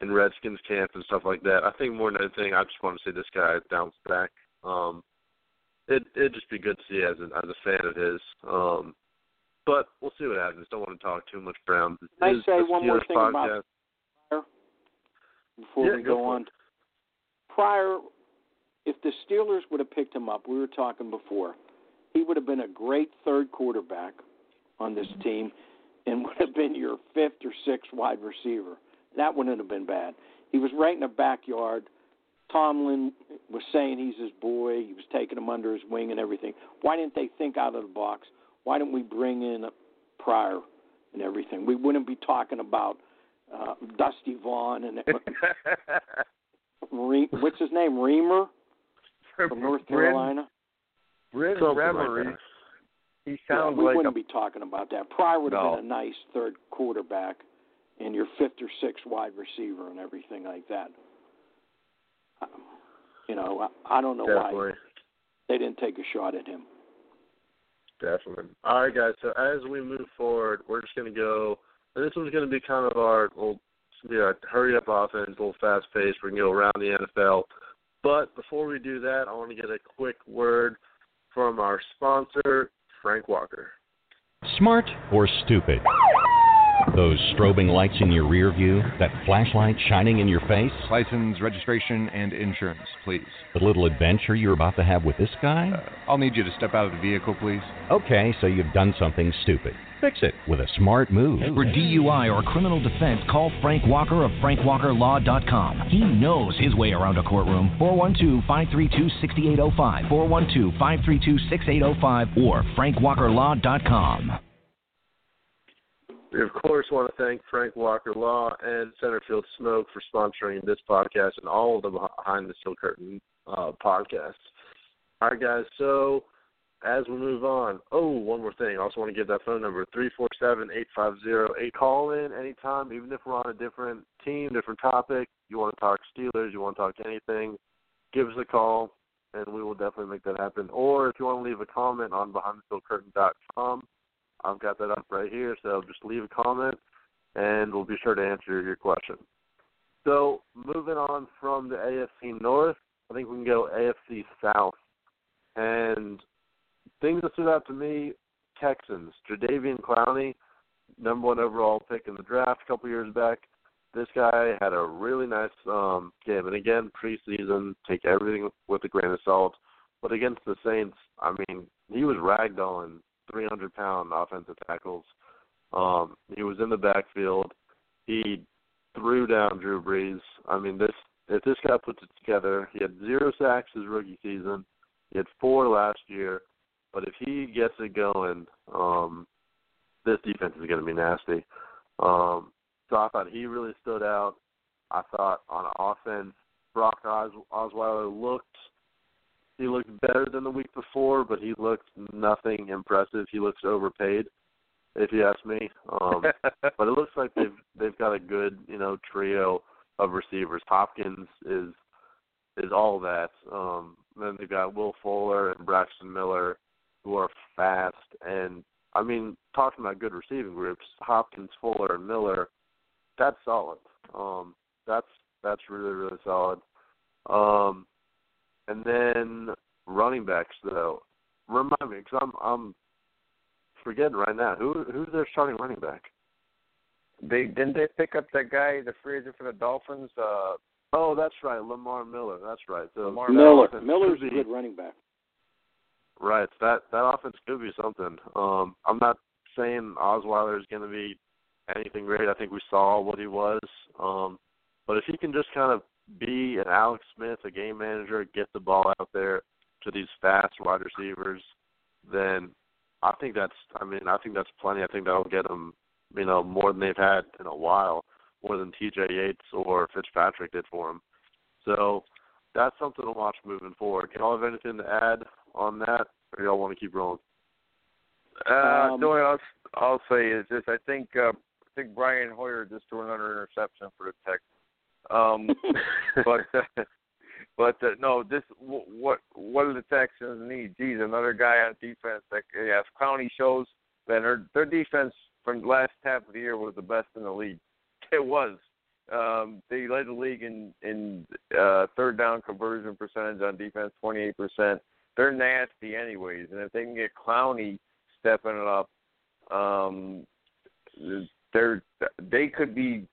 Speaker 7: in Redskins camp and stuff like that. I think more than anything, I just want to see this guy bounce back. Um, it it'd just be good to see as a, as a fan of his. Um, but we'll see what happens. Don't want to talk too much Browns.
Speaker 8: Can I say one more thing about
Speaker 7: podcast.
Speaker 8: Pryor before
Speaker 7: Yeah,
Speaker 8: we
Speaker 7: go
Speaker 8: go on? Pryor, if the Steelers would have picked him up, we were talking before, he would have been a great third quarterback on this team and would have been your fifth or sixth wide receiver. That wouldn't have been bad. He was right in the backyard. Tomlin was saying he's his boy. He was taking him under his wing and everything. Why didn't they think out of the box? Why didn't we bring in a Pryor and everything? We wouldn't be talking about uh, Dusty Vaughn and <laughs> Re- what's his name, Reamer from North Carolina.
Speaker 7: Like
Speaker 9: Reverie.
Speaker 7: that.
Speaker 9: he
Speaker 8: Yeah,
Speaker 9: sounds
Speaker 8: we
Speaker 9: like
Speaker 8: wouldn't
Speaker 9: a
Speaker 8: be talking about that. Pryor would have
Speaker 9: No.
Speaker 8: been a nice third quarterback and your fifth or sixth wide receiver and everything like that. Um, You know, I, I don't know why they didn't take a shot at him.
Speaker 7: Definitely. All right, guys. So as we move forward, we're just going to go. And this one's going to be kind of our little, yeah, hurry up offense, a little fast paced. We're going to go around the NFL. But before we do that, I want to get a quick word from our sponsor, Frank Walker.
Speaker 10: Smart or stupid? Those strobing lights in your rear view, that flashlight shining in your face,
Speaker 11: License, registration, and insurance, please.
Speaker 10: the little adventure you're about to have with this guy?
Speaker 11: Uh, I'll need you to step out of the vehicle, please.
Speaker 10: Okay, so you've done something stupid. Fix it with a smart move.
Speaker 12: For DUI or criminal defense, call Frank Walker of FrankWalkerLaw.com. He knows his way around a courtroom. 412-532-6805, 412-532-6805, or FrankWalkerLaw.com.
Speaker 7: We, of course, want to thank Frank Walker Law and Centerfield Smoke for sponsoring this podcast and all of the Behind the Steel Curtain uh, podcasts. All right, guys. So as we move on, oh, one more thing. I also want to give that phone number three four seven eight five zero eight. Call in anytime, even if we're on a different team, different topic. You want to talk Steelers, you want to talk anything, give us a call, and we will definitely make that happen. Or if you want to leave a comment on BehindTheSteelCurtain.com, I've got that up right here. So just leave a comment, and we'll be sure to answer your question. So moving on from the AFC North, I think we can go AFC South. And things that stood out to me, Texans, Jadeveon Clowney, number one overall pick in the draft a couple years back. This guy had a really nice um game. And again, preseason, take everything with a grain of salt. But against the Saints, I mean, he was ragdolling 300 pound offensive tackles. Um, he was in the backfield. He threw down Drew Brees. I mean, this if this guy puts it together, he had zero sacks his rookie season. He had four last year. But if he gets it going, um, this defense is going to be nasty. Um, so I thought he really stood out. I thought on offense, Brock Os- Osweiler looked he looked better than the week before, but he looked nothing impressive. He looks overpaid, if you ask me. Um, <laughs> but it looks like they've they've got a good you know trio of receivers. Hopkins is is all that. Um, then they've got Will Fuller and Braxton Miller, who are fast. And I mean, talking about good receiving groups, Hopkins, Fuller, and Miller, that's solid. Um, that's that's really really solid. Um, and then running backs though, remind me because I'm I'm forgetting right now who who's their starting running back.
Speaker 9: They didn't they pick up that guy, the free agent for the Dolphins. Uh,
Speaker 7: oh, that's right, Lamar Miller. That's right. So
Speaker 9: Lamar
Speaker 8: Miller.
Speaker 7: offense
Speaker 8: Miller's a good running back.
Speaker 7: Right. That that offense could be something. Um, I'm not saying Osweiler is going to be anything great. I think we saw what he was. Um, but if he can just kind of be an Alex Smith, a game manager, get the ball out there to these fast wide receivers, then I think that's. I mean, I think that's plenty. I think that'll get them, you know, more than they've had in a while, more than T.J. Yates or Fitzpatrick did for them. So that's something to watch moving forward. Can y'all have anything to add on that, or y'all want to keep rolling?
Speaker 9: Uh,
Speaker 8: Um,
Speaker 9: the only else I'll say is this: I think uh, I think Brian Hoyer just threw another interception for the Texans. Um, <laughs> but uh, but uh, no, this wh- what what do the Texans need? Geez, another guy on defense. That yeah, if Clowney shows that their their defense from last half of the year was the best in the league. <laughs> It was. Um, they led the league in in uh, third down conversion percentage on defense, twenty eight percent. They're nasty anyways, and if they can get Clowney stepping it up, um, they're they could be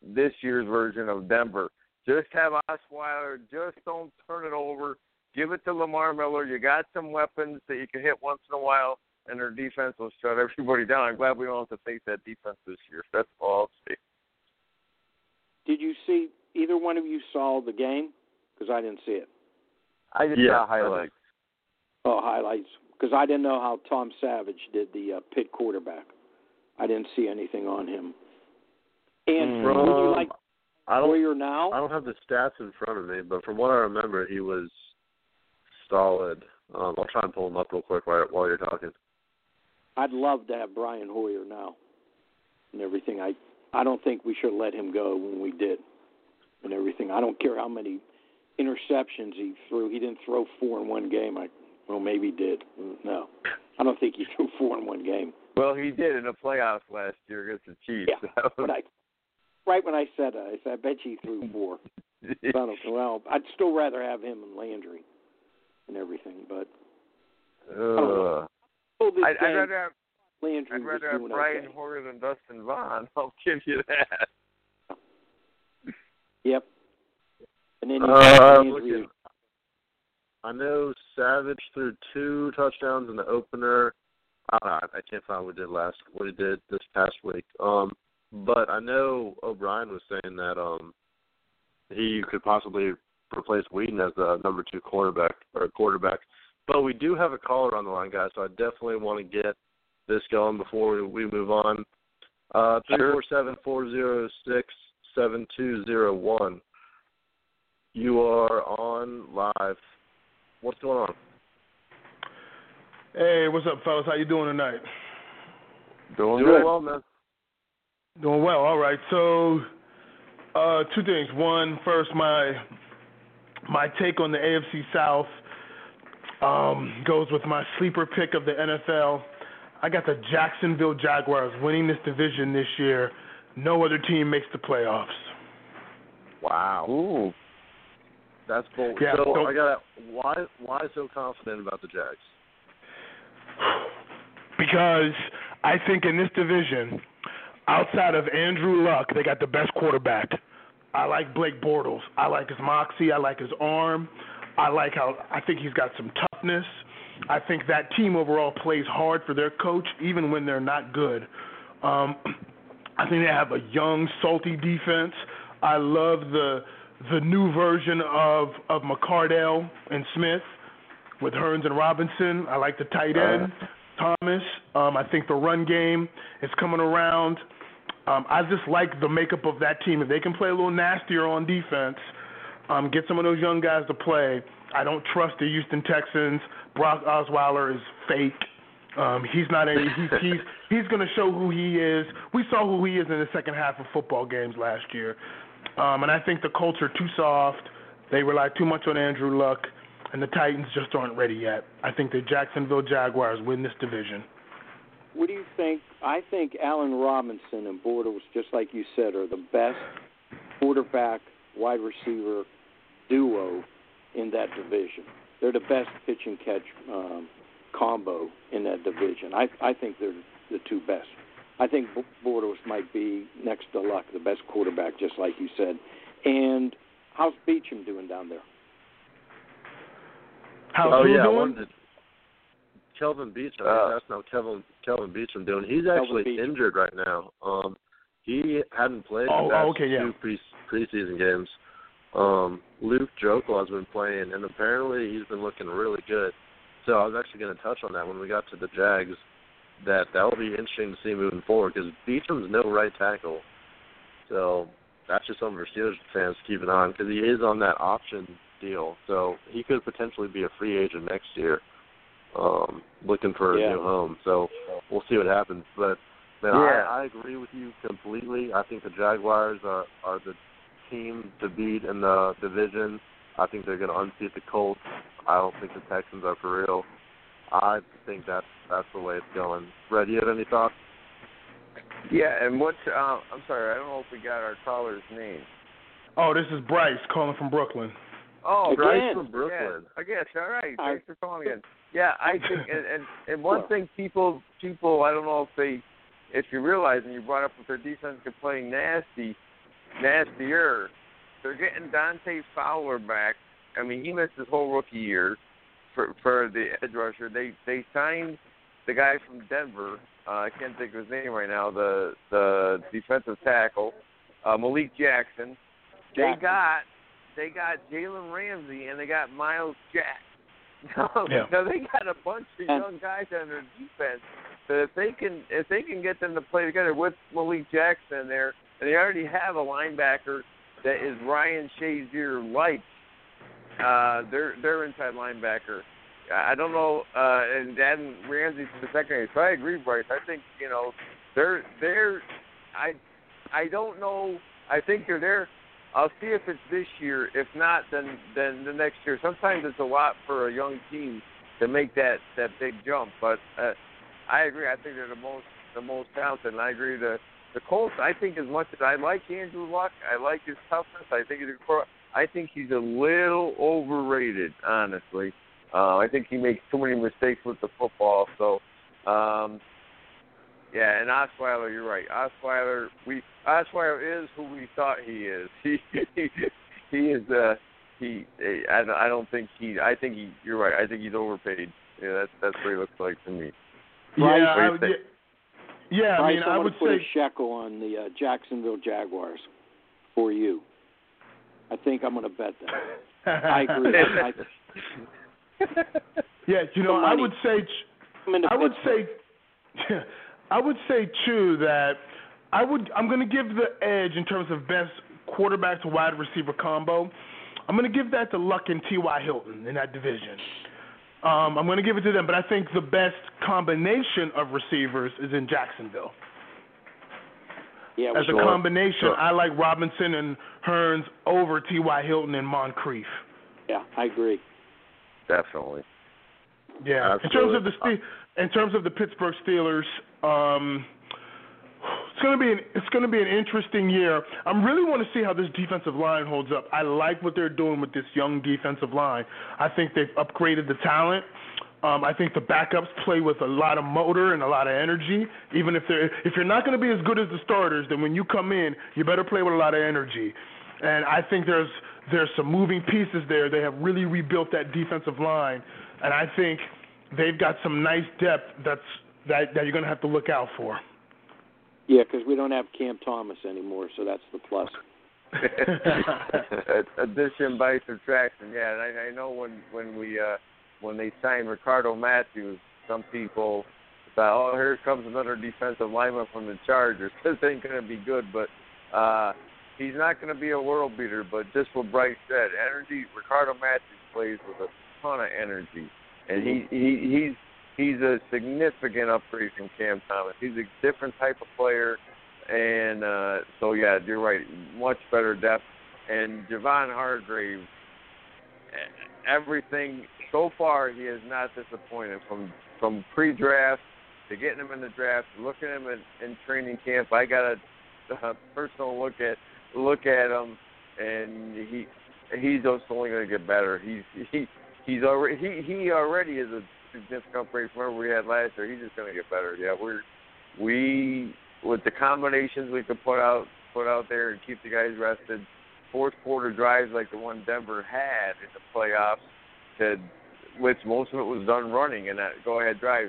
Speaker 9: this year's version of Denver. Just have Osweiler. Just don't turn it over. Give it to Lamar Miller. You got some weapons that you can hit once in a while, and their defense will shut everybody down. I'm glad we don't have to face that defense this year. That's all I'll say.
Speaker 8: Did you see either one of you saw the game? Because I didn't see it.
Speaker 9: I just
Speaker 7: Yeah,
Speaker 9: saw highlights.
Speaker 8: Oh, highlights. Because I didn't know how Tom Savage did the uh, pit quarterback. I didn't see anything on him. And
Speaker 7: From-
Speaker 8: would you like
Speaker 7: I don't.
Speaker 8: Hoyer now?
Speaker 7: I don't have the stats in front of me, but from what I remember, he was solid. Um, I'll try and pull him up real quick while, while you're talking.
Speaker 8: I'd love to have Brian Hoyer now and everything. I I don't think we should let him go when we did and everything. I don't care how many interceptions he threw. He didn't throw four in one game. I Well, maybe he did. No, I don't think he <laughs> threw four in one game.
Speaker 9: Well, he did in the playoffs last year against the Chiefs.
Speaker 8: Yeah,
Speaker 9: was-
Speaker 8: But I, right when I said that, I said, I bet you he threw four. <laughs> well, I'd still rather have him and Landry and everything, but this
Speaker 9: I'd, I'd rather have
Speaker 8: Landry
Speaker 9: I'd rather have Brian
Speaker 8: okay.
Speaker 9: Hoyer than Dustin Vaughn. <laughs> I'll give you that.
Speaker 8: Yep. And then you
Speaker 7: Uh,
Speaker 8: Landry.
Speaker 7: I know Savage threw two touchdowns in the opener. I I can't find what he did last what he did this past week. Um, but I know O'Brien was saying that um he could possibly replace Weeden as the number two quarterback or quarterback. But we do have a caller on the line, guys, so I definitely want to get this going before we, we move on. Uh, three four seven four zero six seven two zero one. You are on live. What's going on?
Speaker 13: Hey, what's up, fellas? How you doing tonight?
Speaker 9: Doing
Speaker 7: Doing
Speaker 9: good.
Speaker 7: well, man.
Speaker 13: Doing well. All right. So, uh, two things. One, first, my my take on the AFC South um, goes with my sleeper pick of the NFL. I got the Jacksonville Jaguars winning this division this year. No other team makes the playoffs.
Speaker 7: Wow.
Speaker 9: Ooh.
Speaker 7: That's bold.
Speaker 13: Yeah,
Speaker 7: so
Speaker 13: don't-
Speaker 7: I got why why so confident about the Jags?
Speaker 13: because I think in this division, outside of Andrew Luck, they got the best quarterback. I like Blake Bortles. I like his moxie. I like his arm. I like how I think he's got some toughness. I think that team overall plays hard for their coach, even when they're not good. Um, <clears throat> I think they have a young, salty defense. I love the the new version of of McCardell and Smith with Hurns and Robinson. I like the tight end, Thomas. Um, I think the run game is coming around. Um, I just like the makeup of that team. If they can play a little nastier on defense, um, get some of those young guys to play. I don't trust the Houston Texans. Brock Osweiler is fake. Um, he's not any. <laughs> He's he's he's going to show who he is. We saw who he is in the second half of football games last year, um, and I think the Colts are too soft. They rely too much on Andrew Luck, and the Titans just aren't ready yet. I think the Jacksonville Jaguars win this division.
Speaker 8: What do you think? I think Allen Robinson and Bortles, just like you said, are the best quarterback wide receiver duo in that division. They're the best pitch and catch um, combo in that division. I I think they're the two best. I think B- Bortles might be next to Luck, the best quarterback, just like you said. And how's Beachum doing down there?
Speaker 13: How's
Speaker 7: oh
Speaker 13: who
Speaker 7: yeah,
Speaker 13: doing?
Speaker 7: wanted to, Kelvin Beachum.
Speaker 9: Uh,
Speaker 7: that's not Kelvin Kelvin Beachum doing. He's actually
Speaker 8: Beachum.
Speaker 7: injured right now. Um, he hadn't played
Speaker 13: Oh,
Speaker 7: the past
Speaker 13: oh, okay, yeah.
Speaker 7: two pre preseason games. Um, Luke Joeckel has been playing, and apparently he's been looking really good. So I was actually going to touch on that when we got to the Jags. That that will be interesting to see moving forward because Beachum's no right tackle. So that's just something for Steelers fans to keep an eye on because he is on that option deal. So he could potentially be a free agent next year, um, looking for a
Speaker 8: Yeah.
Speaker 7: new home. So we'll see what happens. But man,
Speaker 9: Yeah.
Speaker 7: I, I agree with you completely. I think the Jaguars are are the team to beat in the division. I think they're going to unseat the Colts. I don't think the Texans are for real. I think that's that's the way it's going. Red, you have any thoughts?
Speaker 9: Yeah, and what's uh, I'm sorry, I don't know if we got our caller's name.
Speaker 13: Oh, this is Bryce calling from Brooklyn.
Speaker 9: Oh,
Speaker 8: Again.
Speaker 7: Bryce from Brooklyn.
Speaker 9: Yeah, I guess. All right.
Speaker 8: Hi.
Speaker 9: Thanks for calling again. Yeah, I think, and and, and one thing people people I don't know if they if you realize and you brought up with their defense can play nasty, nastier. They're getting Dante Fowler back. I mean, he missed his whole rookie year for for the edge rusher. They they signed the guy from Denver. Uh, I can't think of his name right now. The the defensive tackle, uh, Malik Jackson. They got they got Jalen Ramsey and they got Myles Jack. <laughs> So,
Speaker 13: Yeah.
Speaker 9: so they got a bunch of young guys on their defense. That if they can if they can get them to play together with Malik Jackson there, and they already have a linebacker that is Ryan Shazier like, uh, their their inside linebacker. I don't know, uh, and then Ramsey for the secondary. So I agree, Bryce. I think you know they're they're I I don't know. I think they're there. I'll see if it's this year. If not, then then the next year. Sometimes it's a lot for a young team to make that that big jump. But uh, I agree. I think they're the most the most talented, and I agree. The the Colts. I think as much as I like Andrew Luck, I like his toughness. I think he's a, I think he's a little overrated, honestly. Uh, I think he makes too many mistakes with the football. So, um, yeah, and Osweiler, you're right. Osweiler, we Osweiler is who we thought he is. He <laughs> he, he is. Uh, he. I, I don't think he. I think he. You're right. I think he's overpaid. Yeah, that's that's what he looks like to me.
Speaker 13: Yeah,
Speaker 9: What
Speaker 13: I would, yeah, yeah. I mean,
Speaker 8: I'm
Speaker 13: I would
Speaker 8: put
Speaker 13: say
Speaker 8: a shekel on the uh, Jacksonville Jaguars for you. I think I'm going to bet that. <laughs> I agree. I,
Speaker 13: yeah, you know, I would say,
Speaker 8: I'm into
Speaker 13: I would
Speaker 8: Pittsburgh.
Speaker 13: say, <laughs> I would say too that I would. I'm going to give the edge in terms of best quarterback to wide receiver combo. I'm going to give that to Luck and T.Y. Hilton in that division. Um, I'm going to give it to them, but I think the best combination of receivers is in Jacksonville.
Speaker 8: Yeah,
Speaker 13: As
Speaker 8: sure.
Speaker 13: a combination,
Speaker 8: Sure.
Speaker 13: I like Robinson and Hurns over T.Y. Hilton and Moncrief.
Speaker 8: Yeah, I agree.
Speaker 9: Definitely.
Speaker 13: Yeah. In terms of the Ste- in terms of the Pittsburgh Steelers, um, it's gonna be an it's gonna be an interesting year. I really want to see how this defensive line holds up. I like what they're doing with this young defensive line. I think they've upgraded the talent. Um, I think the backups play with a lot of motor and a lot of energy. Even if they're if you're not going to be as good as the starters, then when you come in, you better play with a lot of energy. And I think there's there's some moving pieces there. They have really rebuilt that defensive line, and I think they've got some nice depth that's that that you're going to have to look out for.
Speaker 8: Yeah, because we don't have Cam Thomas anymore, so that's the plus. <laughs>
Speaker 9: Addition by subtraction. Yeah, and I, I know when when we uh when they signed Ricardo Matthews, some people thought, oh, here comes another defensive lineman from the Chargers. <laughs> This ain't gonna be good, but uh he's not gonna be a world beater. But just what Bryce said, energy. Ricardo Matthews plays with a ton of energy, and he he he's he's a significant upgrade from Cam Thomas. He's a different type of player, and uh, so yeah, you're right. Much better depth. And Javon Hargrave, everything so far he has not disappointed from from pre-draft to getting him in the draft, looking at him in, in training camp. I got a, <laughs> a personal look at look at him, and he he's just only going to get better. He's <laughs> he he's already he he already is a significant upgrade from where we had last year. He's just going to get better. Yeah, we're we with the combinations we could put out put out there and keep the guys rested. Fourth quarter drives like the one Denver had in the playoffs, to which most of it was done running and that go ahead drive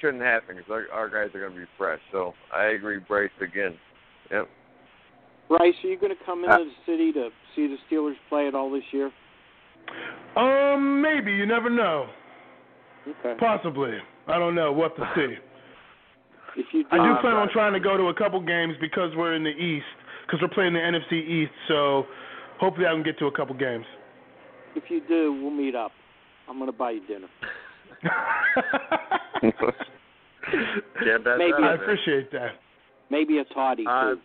Speaker 9: shouldn't happen because our, our guys are going to be fresh. So I agree, Bryce again. Yep.
Speaker 8: Bryce, are you going to come into the city to see the Steelers play at all this year?
Speaker 13: Um, maybe you never know.
Speaker 8: Okay.
Speaker 13: Possibly. I don't know what to see. <laughs>
Speaker 8: If you do,
Speaker 13: I do
Speaker 8: uh,
Speaker 13: plan on trying to go to a couple games because we're in the East, because we're playing the NFC East. So hopefully I can get to a couple games.
Speaker 8: If you do, we'll meet up. I'm going to buy you dinner. <laughs>
Speaker 7: Yeah, that's
Speaker 8: Maybe
Speaker 13: I appreciate that.
Speaker 8: Maybe a toddy
Speaker 7: Uh,
Speaker 8: too.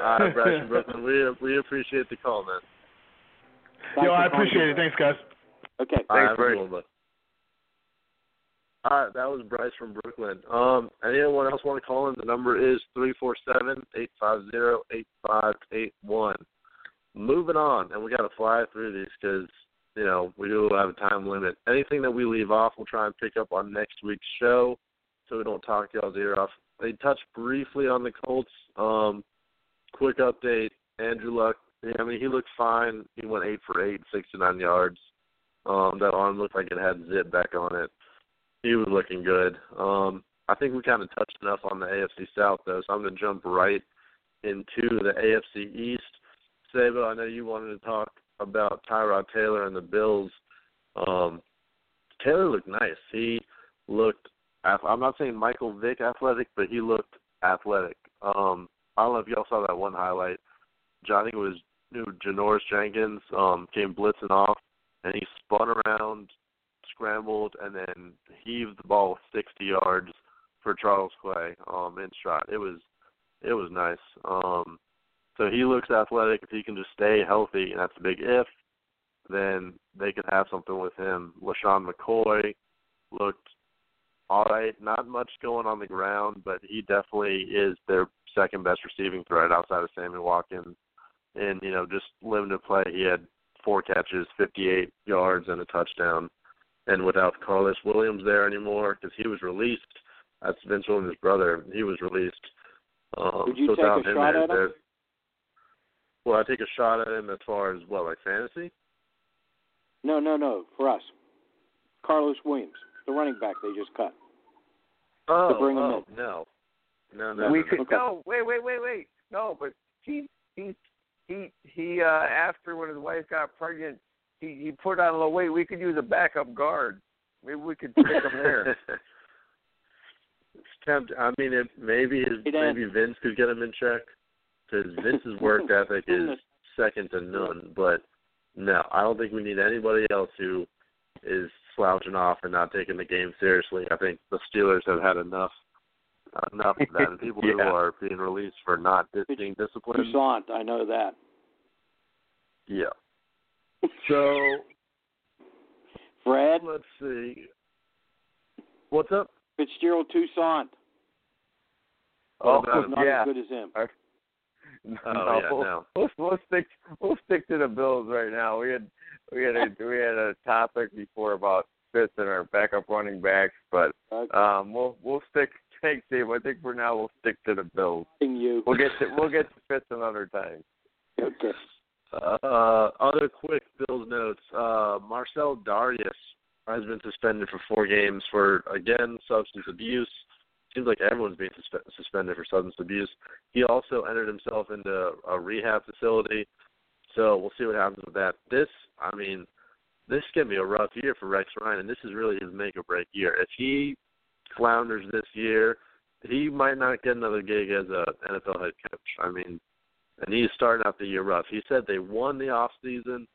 Speaker 7: All right, Bryce and Brooklyn, we we appreciate the call, man.
Speaker 8: Thanks
Speaker 13: Yo, I
Speaker 8: calling,
Speaker 13: appreciate it. Thanks, guys.
Speaker 8: Okay.
Speaker 9: Thanks,
Speaker 7: have a
Speaker 9: Bryce.
Speaker 7: good one, bud. All right, that was Bryce from Brooklyn. Um, anyone else want to call in? The number is three four seven eight five zero eight five eight one. Moving on, and we got to fly through these because you know we do have a time limit. Anything that we leave off, we'll try and pick up on next week's show, so we don't talk y'all's ear off. They touched briefly on the Colts. Um, quick update: Andrew Luck. I mean, he looked fine. He went eight for eight, sixty nine yards. Um, that arm looked like it had zip back on it. He was looking good. Um, I think we kind of touched enough on the AFC South though, so I'm going to jump right into the AFC East. Sabo, I know you wanted to talk about Tyrod Taylor and the Bills. Um, Taylor looked nice. He looked. I'm not saying Michael Vick athletic, but he looked athletic. Um, I don't know if y'all saw that one highlight. It was know, Janoris Jenkins um, came blitzing off, and he spun around, scrambled, and then heaved the ball 60 yards for Charles Clay um, in stride. It was it was nice. Um, so he looks athletic. If he can just stay healthy, and that's a big if. then they could have something with him. LeSean McCoy looked all right. Not much going on the ground, but he definitely is their second best receiving threat outside of Sammy Watkins. And, you know, just limited play, he had four catches, 58 yards, and a touchdown. And without Karlos Williams there anymore, because he was released, that's Vince Williams' brother, he was released. Um,
Speaker 8: Would you
Speaker 7: so
Speaker 8: take a shot
Speaker 7: there,
Speaker 8: at him?
Speaker 7: there- Well, I take a shot at him as far as what, like fantasy?
Speaker 8: No, no, no. For us, Karlos Williams, the running back they just cut.
Speaker 7: Oh,
Speaker 8: To bring him
Speaker 7: oh, no, no, no.
Speaker 9: we
Speaker 7: no,
Speaker 9: could
Speaker 7: no.
Speaker 9: no wait wait wait wait no but he he he he uh after when his wife got pregnant he he put on a little weight we could use a backup guard maybe we could stick him there <laughs>
Speaker 7: It's tempt- I mean, it, maybe his, maybe Vince could get him in check because Vince's work <laughs> ethic is second to none. But no, I don't think we need anybody else who is slouching off and not taking the game seriously. I think the Steelers have had enough enough of that. And <laughs> people who are being released for not being disciplined.
Speaker 8: Toussaint, I know that.
Speaker 7: Yeah. <laughs> So
Speaker 8: Fred
Speaker 7: let's see. What's up?
Speaker 8: Fitzgerald Toussaint.
Speaker 9: oh
Speaker 7: him?
Speaker 8: not
Speaker 9: yeah
Speaker 8: as good as him.
Speaker 7: Oh, <laughs> yeah,
Speaker 9: we'll,
Speaker 7: no.
Speaker 9: we'll, we'll stick we'll stick to the Bills right now. We had we had a <laughs> we had a topic before about Fitz and our backup running backs, but
Speaker 8: Okay.
Speaker 9: um we'll we'll stick <laughs> thanks Dave. I think for now we'll stick to the Bills.
Speaker 8: you.
Speaker 9: We'll get to we'll get to Fitz another time.
Speaker 8: Okay.
Speaker 7: Uh, other quick Bills notes. Uh, Marcell Dareus has been suspended for four games for, again, substance abuse. Seems like everyone's being suspe- suspended for substance abuse. He also entered himself into a rehab facility. So we'll see what happens with that. This, I mean, this can be a rough year for Rex Ryan, and this is really his make or break year. If he flounders this year, he might not get another gig as a NFL head coach. I mean, and he's starting out the year rough. He said they won the off season.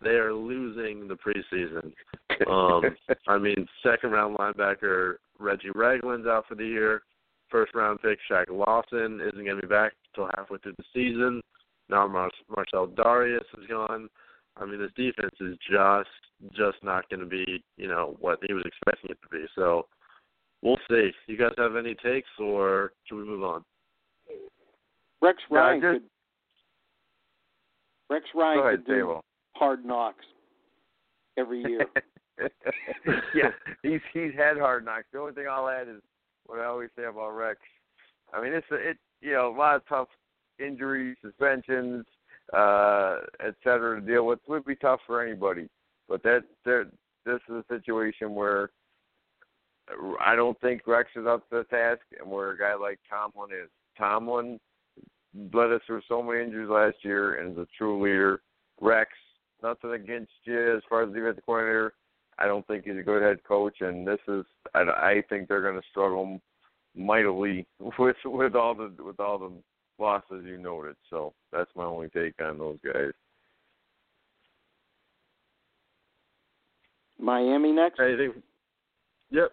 Speaker 7: They are losing the preseason. <laughs> Um, I mean, second round linebacker Reggie Ragland's out for the year. First round pick Shaq Lawson isn't going to be back until halfway through the season. Now Mar- Marcell Dareus is gone. I mean, this defense is just just not going to be you know what he was expecting it to be. So we'll see. You guys have any takes, or should we move on?
Speaker 8: Rex Ryan
Speaker 9: just-
Speaker 8: could. Rex Ryan
Speaker 9: Go ahead,
Speaker 8: could do
Speaker 9: Dave.
Speaker 8: Hard knocks every <laughs> year.
Speaker 9: yeah, he's he's had hard knocks. The only thing I'll add is what I always say about Rex. I mean, it's a, it you know a lot of tough injuries, suspensions, uh, et cetera to deal with. It would be tough for anybody, but that there this is a situation where I don't think Rex is up to the task, and where a guy like Tomlin is. Tomlin led us through so many injuries last year and is a true leader. Rex, nothing against you as far as the defensive coordinator. I don't think he's a good head coach, and this is I, I think they're going to struggle mightily <laughs> with with all the with all the losses you noted. So that's my only take on those guys.
Speaker 8: Miami next.
Speaker 7: Anything? Yep.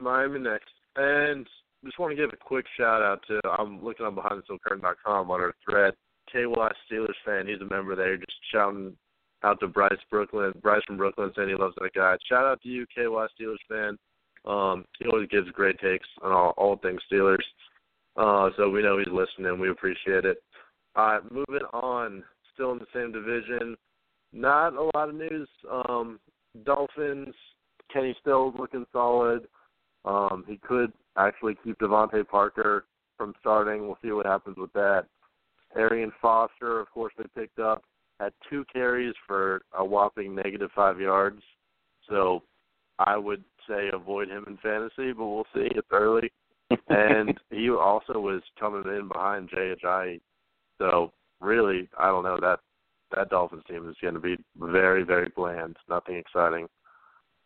Speaker 7: Miami next. And just want to give a quick shout out to I'm looking on BehindTheSteelCurtain.com on our thread. KY Steelers fan, he's a member there, just shouting out to Bryce Brooklyn. Bryce from Brooklyn saying he loves that guy. Shout out to you, KY Steelers fan. Um, he always gives great takes on all, all things Steelers. Uh, so we know he's listening. We appreciate it. Uh, moving on, still in the same division. Not a lot of news. Um, Dolphins, Kenny Stills looking solid. Um, he could actually keep DeVante Parker from starting. We'll see what happens with that. Arian Foster, of course, they picked up, had two carries for a whopping negative five yards. So I would say avoid him in fantasy, but we'll see. It's early. <laughs> and he also was coming in behind Jay Ajayi. So really, I don't know that that Dolphins team is going to be very, very bland. Nothing exciting.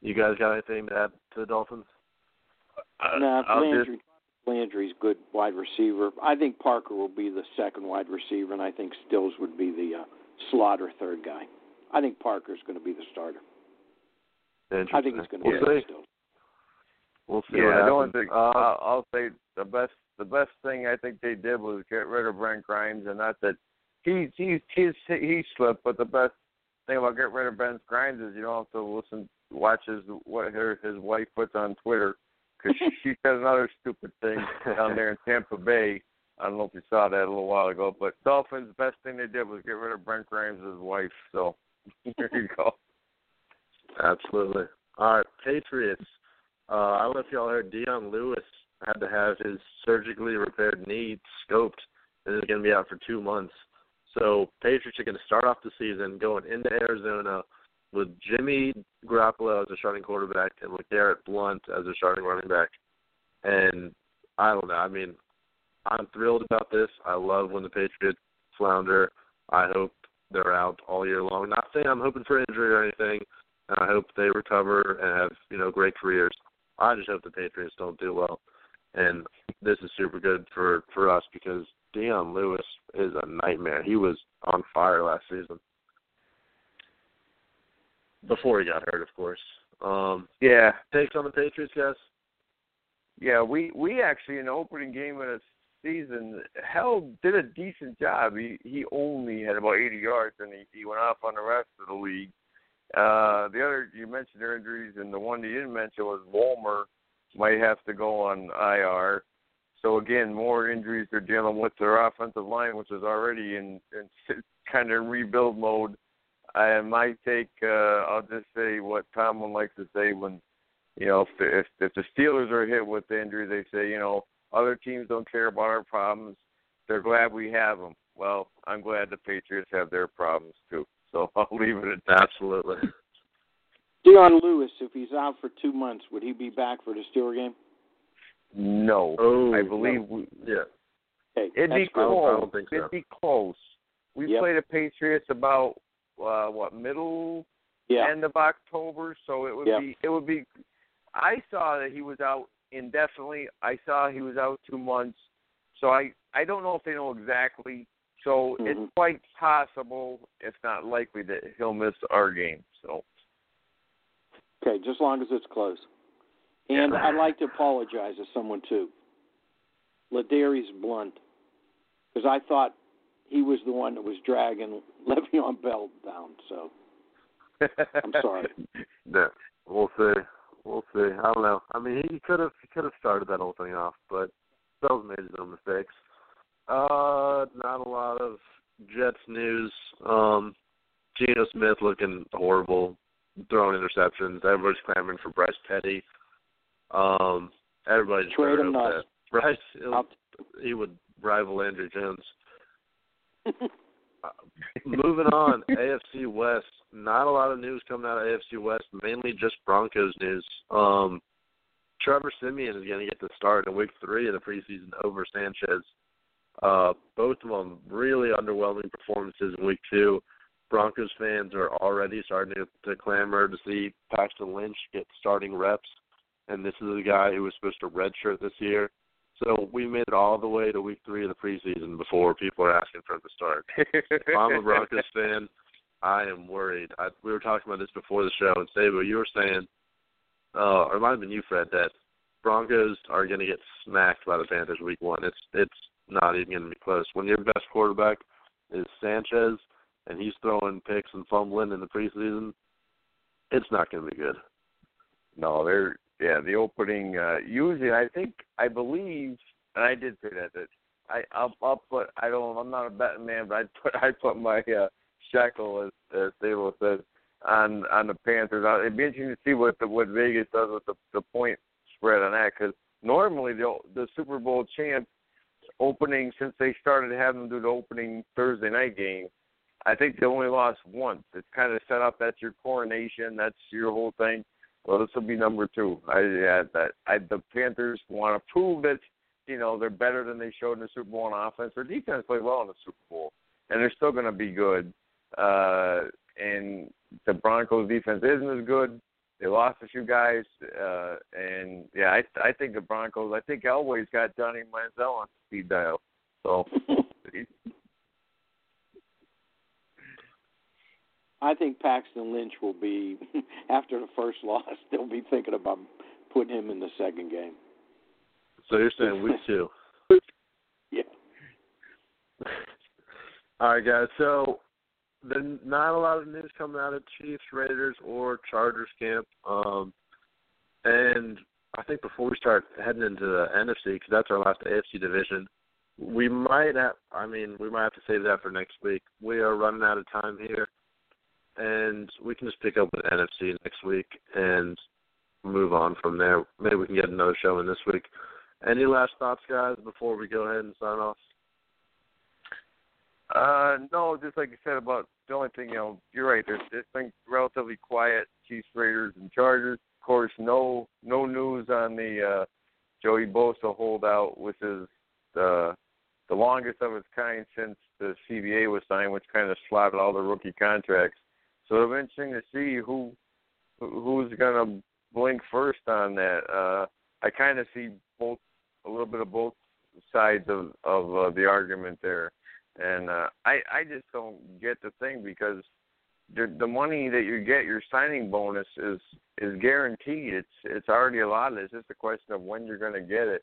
Speaker 7: You guys got anything to add to the Dolphins?
Speaker 8: no,
Speaker 9: I'll
Speaker 8: Landry. Landry's good wide receiver. I think Parker will be the second wide receiver, and I think Stills would be the uh, slaughter third guy. I think Parker's going to be the starter. I think it's going to
Speaker 7: We'll
Speaker 8: be
Speaker 7: see.
Speaker 8: Stills.
Speaker 7: We'll see
Speaker 9: yeah,
Speaker 7: what
Speaker 9: the
Speaker 7: happens.
Speaker 9: only thing
Speaker 7: Uh,
Speaker 9: I'll, I'll say the best the best thing I think they did was get rid of Brent Grimes, and not that he he he's he slipped, but the best thing about getting rid of Ben Grimes is you don't have to listen, watch his what her, his wife puts on Twitter because <laughs> she, she said another stupid thing down there in Tampa Bay. I don't know if you saw that a little while ago, but Dolphins' best thing they did was get rid of Brent Grimes' wife. So <laughs> there you go.
Speaker 7: Absolutely. All right, Patriots. Uh, I don't know if y'all heard Dion Lewis had to have his surgically repaired knee scoped and is going to be out for two months. So Patriots are going to start off the season going into Arizona with Jimmy Garoppolo as a starting quarterback and with Garrett Blount as a starting running back. And I don't know. I mean, I'm thrilled about this. I love when the Patriots flounder. I hope they're out all year long. Not saying I'm hoping for injury or anything. And I hope they recover and have you know great careers. I just hope the Patriots don't do well. And this is super good for for us because Dion Lewis is a nightmare. He was on fire last season. Before he got hurt, of course. Um
Speaker 9: Yeah.
Speaker 7: Takes on the Patriots, guys?
Speaker 9: Yeah, we we actually in the opening game of the season, Hell did a decent job. He he only had about 80 yards, and he he went off on the rest of the league. Uh, the other you mentioned their injuries, and the one you didn't mention was Vollmer might have to go on IR. So again, more injuries they're dealing with their offensive line, which is already in, in <laughs> kind of rebuild mode. I might take. Uh, I'll just say what Tomlin likes to say when, you know, if the, if, if the Steelers are hit with the injury, they say, you know, other teams don't care about our problems. They're glad we have them. Well, I'm glad the Patriots have their problems too. So <laughs> I'll leave it at that.
Speaker 7: Absolutely.
Speaker 8: Dion Lewis, if he's out for two months, would he be back for the Steeler game?
Speaker 9: No,
Speaker 7: Oh,
Speaker 9: I believe we,
Speaker 7: Yeah.
Speaker 8: Okay,
Speaker 9: it'd be close.
Speaker 7: I don't think so.
Speaker 9: It'd be close. We
Speaker 8: Yep.
Speaker 9: played the Patriots about uh what middle
Speaker 8: Yeah.
Speaker 9: end of October, so it would
Speaker 8: Yeah.
Speaker 9: be it would be. I saw that he was out indefinitely. I saw he was out two months, so I I don't know if they know exactly. So
Speaker 8: Mhm.
Speaker 9: it's quite possible, if not likely, that he'll miss our game. So
Speaker 8: Okay, just as long as it's close. And I'd like to apologize to someone too. Ladarius Blount, because I thought he was the one that was dragging Le'Veon Bell down. So <laughs> I'm sorry.
Speaker 7: Yeah. We'll see. We'll see. I don't know. I mean, he could have he could have started that whole thing off, but Bell's made his own mistakes. Uh, not a lot of Jets news. Um, Geno Smith looking horrible, throwing interceptions. Everybody's clamoring for Bryce Petty. Um, everybody's
Speaker 8: Trade him nuts.
Speaker 7: Bryce he would rival Andrew Jones. <laughs> Moving on, <laughs> AFC West. Not a lot of news coming out of AFC West. Mainly just Broncos news. Um, Trevor Siemian is going to get the start in Week Three of the preseason over Sanchez. Uh, both of them really underwhelming performances in Week Two. Broncos fans are already starting to, to clamor to see Paxton Lynch get starting reps, and this is a guy who was supposed to redshirt this year. So we made it all the way to week three of the preseason before people are asking for him to start. I'm a Broncos fan, I am worried. I, we were talking about this before the show, and Sabo, you were saying, uh, or it might have been you, Fred, that Broncos are going to get smacked by the Panthers week one. It's it's not even going to be close. When your best quarterback is Sanchez and he's throwing picks and fumbling in the preseason, it's not going to be good.
Speaker 9: No, they're yeah. The opening uh, usually, I think, I believe, and I did say that that I I'll, I'll put I don't I'm not a betting man, but I put <laughs> I put my uh, shekel as as Stable says on on the Panthers. Uh, It'd be interesting to see what the, what Vegas does with the the point spread on that because normally the the Super Bowl champ opening since they started having them do the opening Thursday night game. I think they only lost once. It's kind of set up. That's your coronation. That's your whole thing. Well, this will be number two. I yeah, that I the Panthers want to prove that you know they're better than they showed in the Super Bowl on offense. Their defense played well in the Super Bowl, and they're still going to be good. Uh, and the Broncos defense isn't as good. They lost a few guys, uh, and yeah, I I think the Broncos. I think Elway's got Johnny Manziel on speed dial. So <laughs>
Speaker 8: I think Paxton Lynch will be <laughs> after the first loss. <laughs> They'll be thinking about putting him in the second game.
Speaker 7: So you're saying week two? <laughs>
Speaker 8: Yeah.
Speaker 7: All right, guys. So there's not a lot of news coming out of Chiefs, Raiders, or Chargers camp. Um, and I think before we start heading into the NFC, because that's our last AFC division, we might have. I mean, we might have to save that for next week. We are running out of time here, and we can just pick up with NFC next week and move on from there. Maybe we can get another show in this week. Any last thoughts, guys, before we go ahead and sign off?
Speaker 9: Uh, no, just like you said about the only thing, you know, you're right. There's it's been relatively quiet. Chiefs, Raiders, and Chargers. Of course, no no news on the uh, Joey Bosa holdout, which is the the longest of its kind since the CBA was signed, which kind of slotted all the rookie contracts. So it'll be interesting to see who who's to blink first on that. Uh, I kind of see both a little bit of both sides of of uh, the argument there, and uh, I I just don't get the thing because the the money that you get your signing bonus is is guaranteed. It's it's already allotted. It's just a question of when you're going to get it.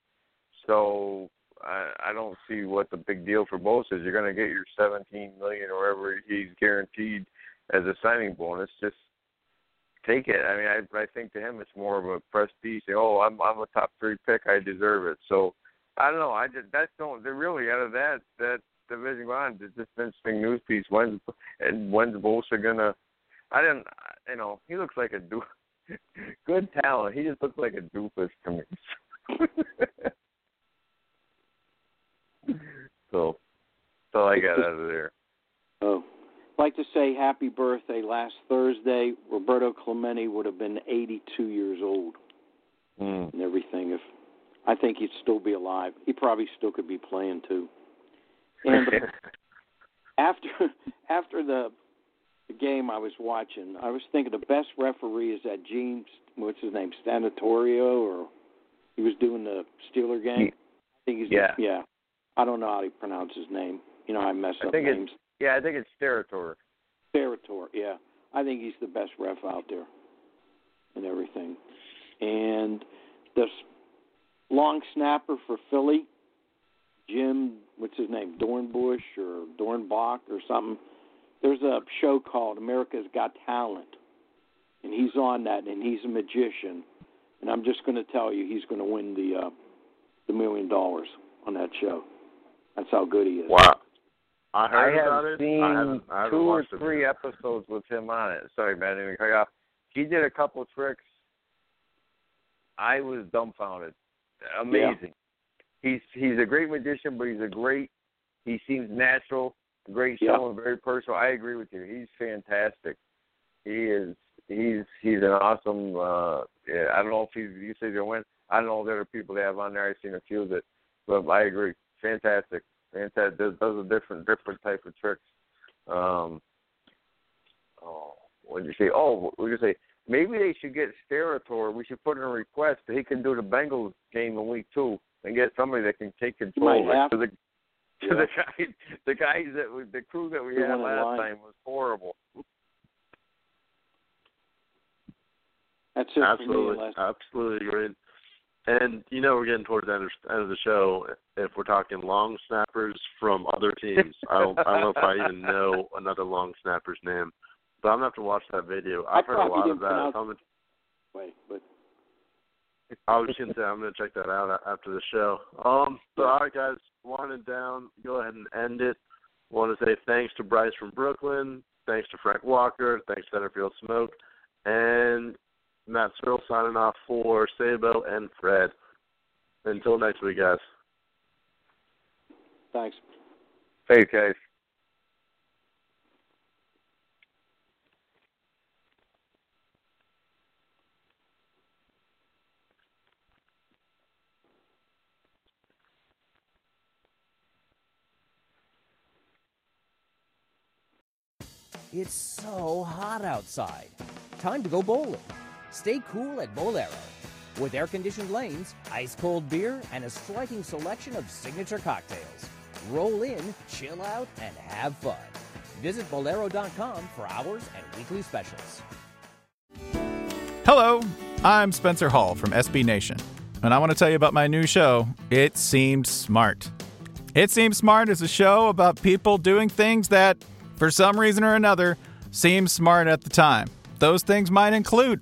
Speaker 9: So I, I don't see what the big deal for both is. You're going to get your 17 million or whatever he's guaranteed as a signing bonus. Just take it. I mean, I I think to him it's more of a prestige. Oh, I'm I'm a top three pick. I deserve it. So I don't know. I just that's don't. They're really out of that that division on. It's just an interesting news piece. When's and when's Bosa gonna? I didn't. You know, he looks like a do. <laughs> Good talent. He just looks like a doofus to me. <laughs> so, all I got out of there.
Speaker 8: Oh, like to say happy birthday last Thursday. Roberto Clemente would have been 82 years old
Speaker 9: mm.
Speaker 8: and everything. If I think he'd still be alive, he probably still could be playing too. And <laughs> after after the the game I was watching, I was thinking the best referee is that James, what's his name, Stanatorio, or he was doing the Steeler game. I think he's
Speaker 9: yeah.
Speaker 8: yeah. I don't know how to pronounce his name. You know, I mess
Speaker 9: I
Speaker 8: up names.
Speaker 9: It's, yeah, I think it's Sterator.
Speaker 8: Sterator, yeah. I think he's the best ref out there and everything. And the long snapper for Philly, Jim, what's his name, Dornbush or Dornbach or something. There's a show called America's Got Talent, and he's on that, and he's a magician. And I'm just going to tell you, he's going to win the uh, the million dollars on that show. That's how good he is.
Speaker 7: Wow. I heard
Speaker 9: have
Speaker 7: about it.
Speaker 9: seen
Speaker 7: I haven't, I haven't
Speaker 9: two or three episodes with him on it. Sorry, man. I didn't cut off. He did a couple of tricks. I was dumbfounded. Amazing. He's he's a great magician, but he's a great. He seems natural. Great
Speaker 8: Yeah.
Speaker 9: show and very personal. I agree with you. He's fantastic. He is. He's he's an awesome. uh yeah, I don't know if he's. You say he'll win. I don't know if there are people they have on there. I've seen a few of it, but I agree. Fantastic. Fantastic. Does, does a different different type of tricks. Um. Oh, what did you say? Oh, what did you say? Maybe they should get Sterator. We should put in a request that he can do the Bengals game in week two and get somebody that can take control.
Speaker 8: have-
Speaker 9: to the, to
Speaker 8: Yeah.
Speaker 9: the guys, the guys that we, the crew that we
Speaker 8: The
Speaker 9: had last
Speaker 8: line.
Speaker 9: time was horrible.
Speaker 8: That's it for me.
Speaker 7: Absolutely, absolutely agreed. And you know we're getting towards the end of, the show. If we're talking long snappers from other teams, I don't, I don't know if I even know another long snapper's name, but I'm gonna have to watch that video.
Speaker 8: I
Speaker 7: I've heard a lot of that.
Speaker 8: pronounce-
Speaker 7: gonna,
Speaker 8: wait, but
Speaker 7: I was just gonna say I'm gonna check that out after the show. Um, so all right, guys, winding down. Go ahead and end it. Want to say thanks to Bryce from Brooklyn. Thanks to Frank Walker. Thanks to Centerfield Smoke, and Matt Searle signing off for Sabo and Fred. Until next week, guys.
Speaker 8: thanks.
Speaker 9: Hey guys.
Speaker 14: It's so hot outside. Time to go bowling. Stay cool at Bowlero. With air conditioned lanes, ice cold beer, and a striking selection of signature cocktails. Roll in, chill out, and have fun. Visit Bowlero.com for hours and weekly specials.
Speaker 15: Hello, I'm Spencer Hall from SB Nation, and I want to tell you about my new show, It Seemed Smart. It Seems Smart is a show about people doing things that for some reason or another, seemed smart at the time. Those things might include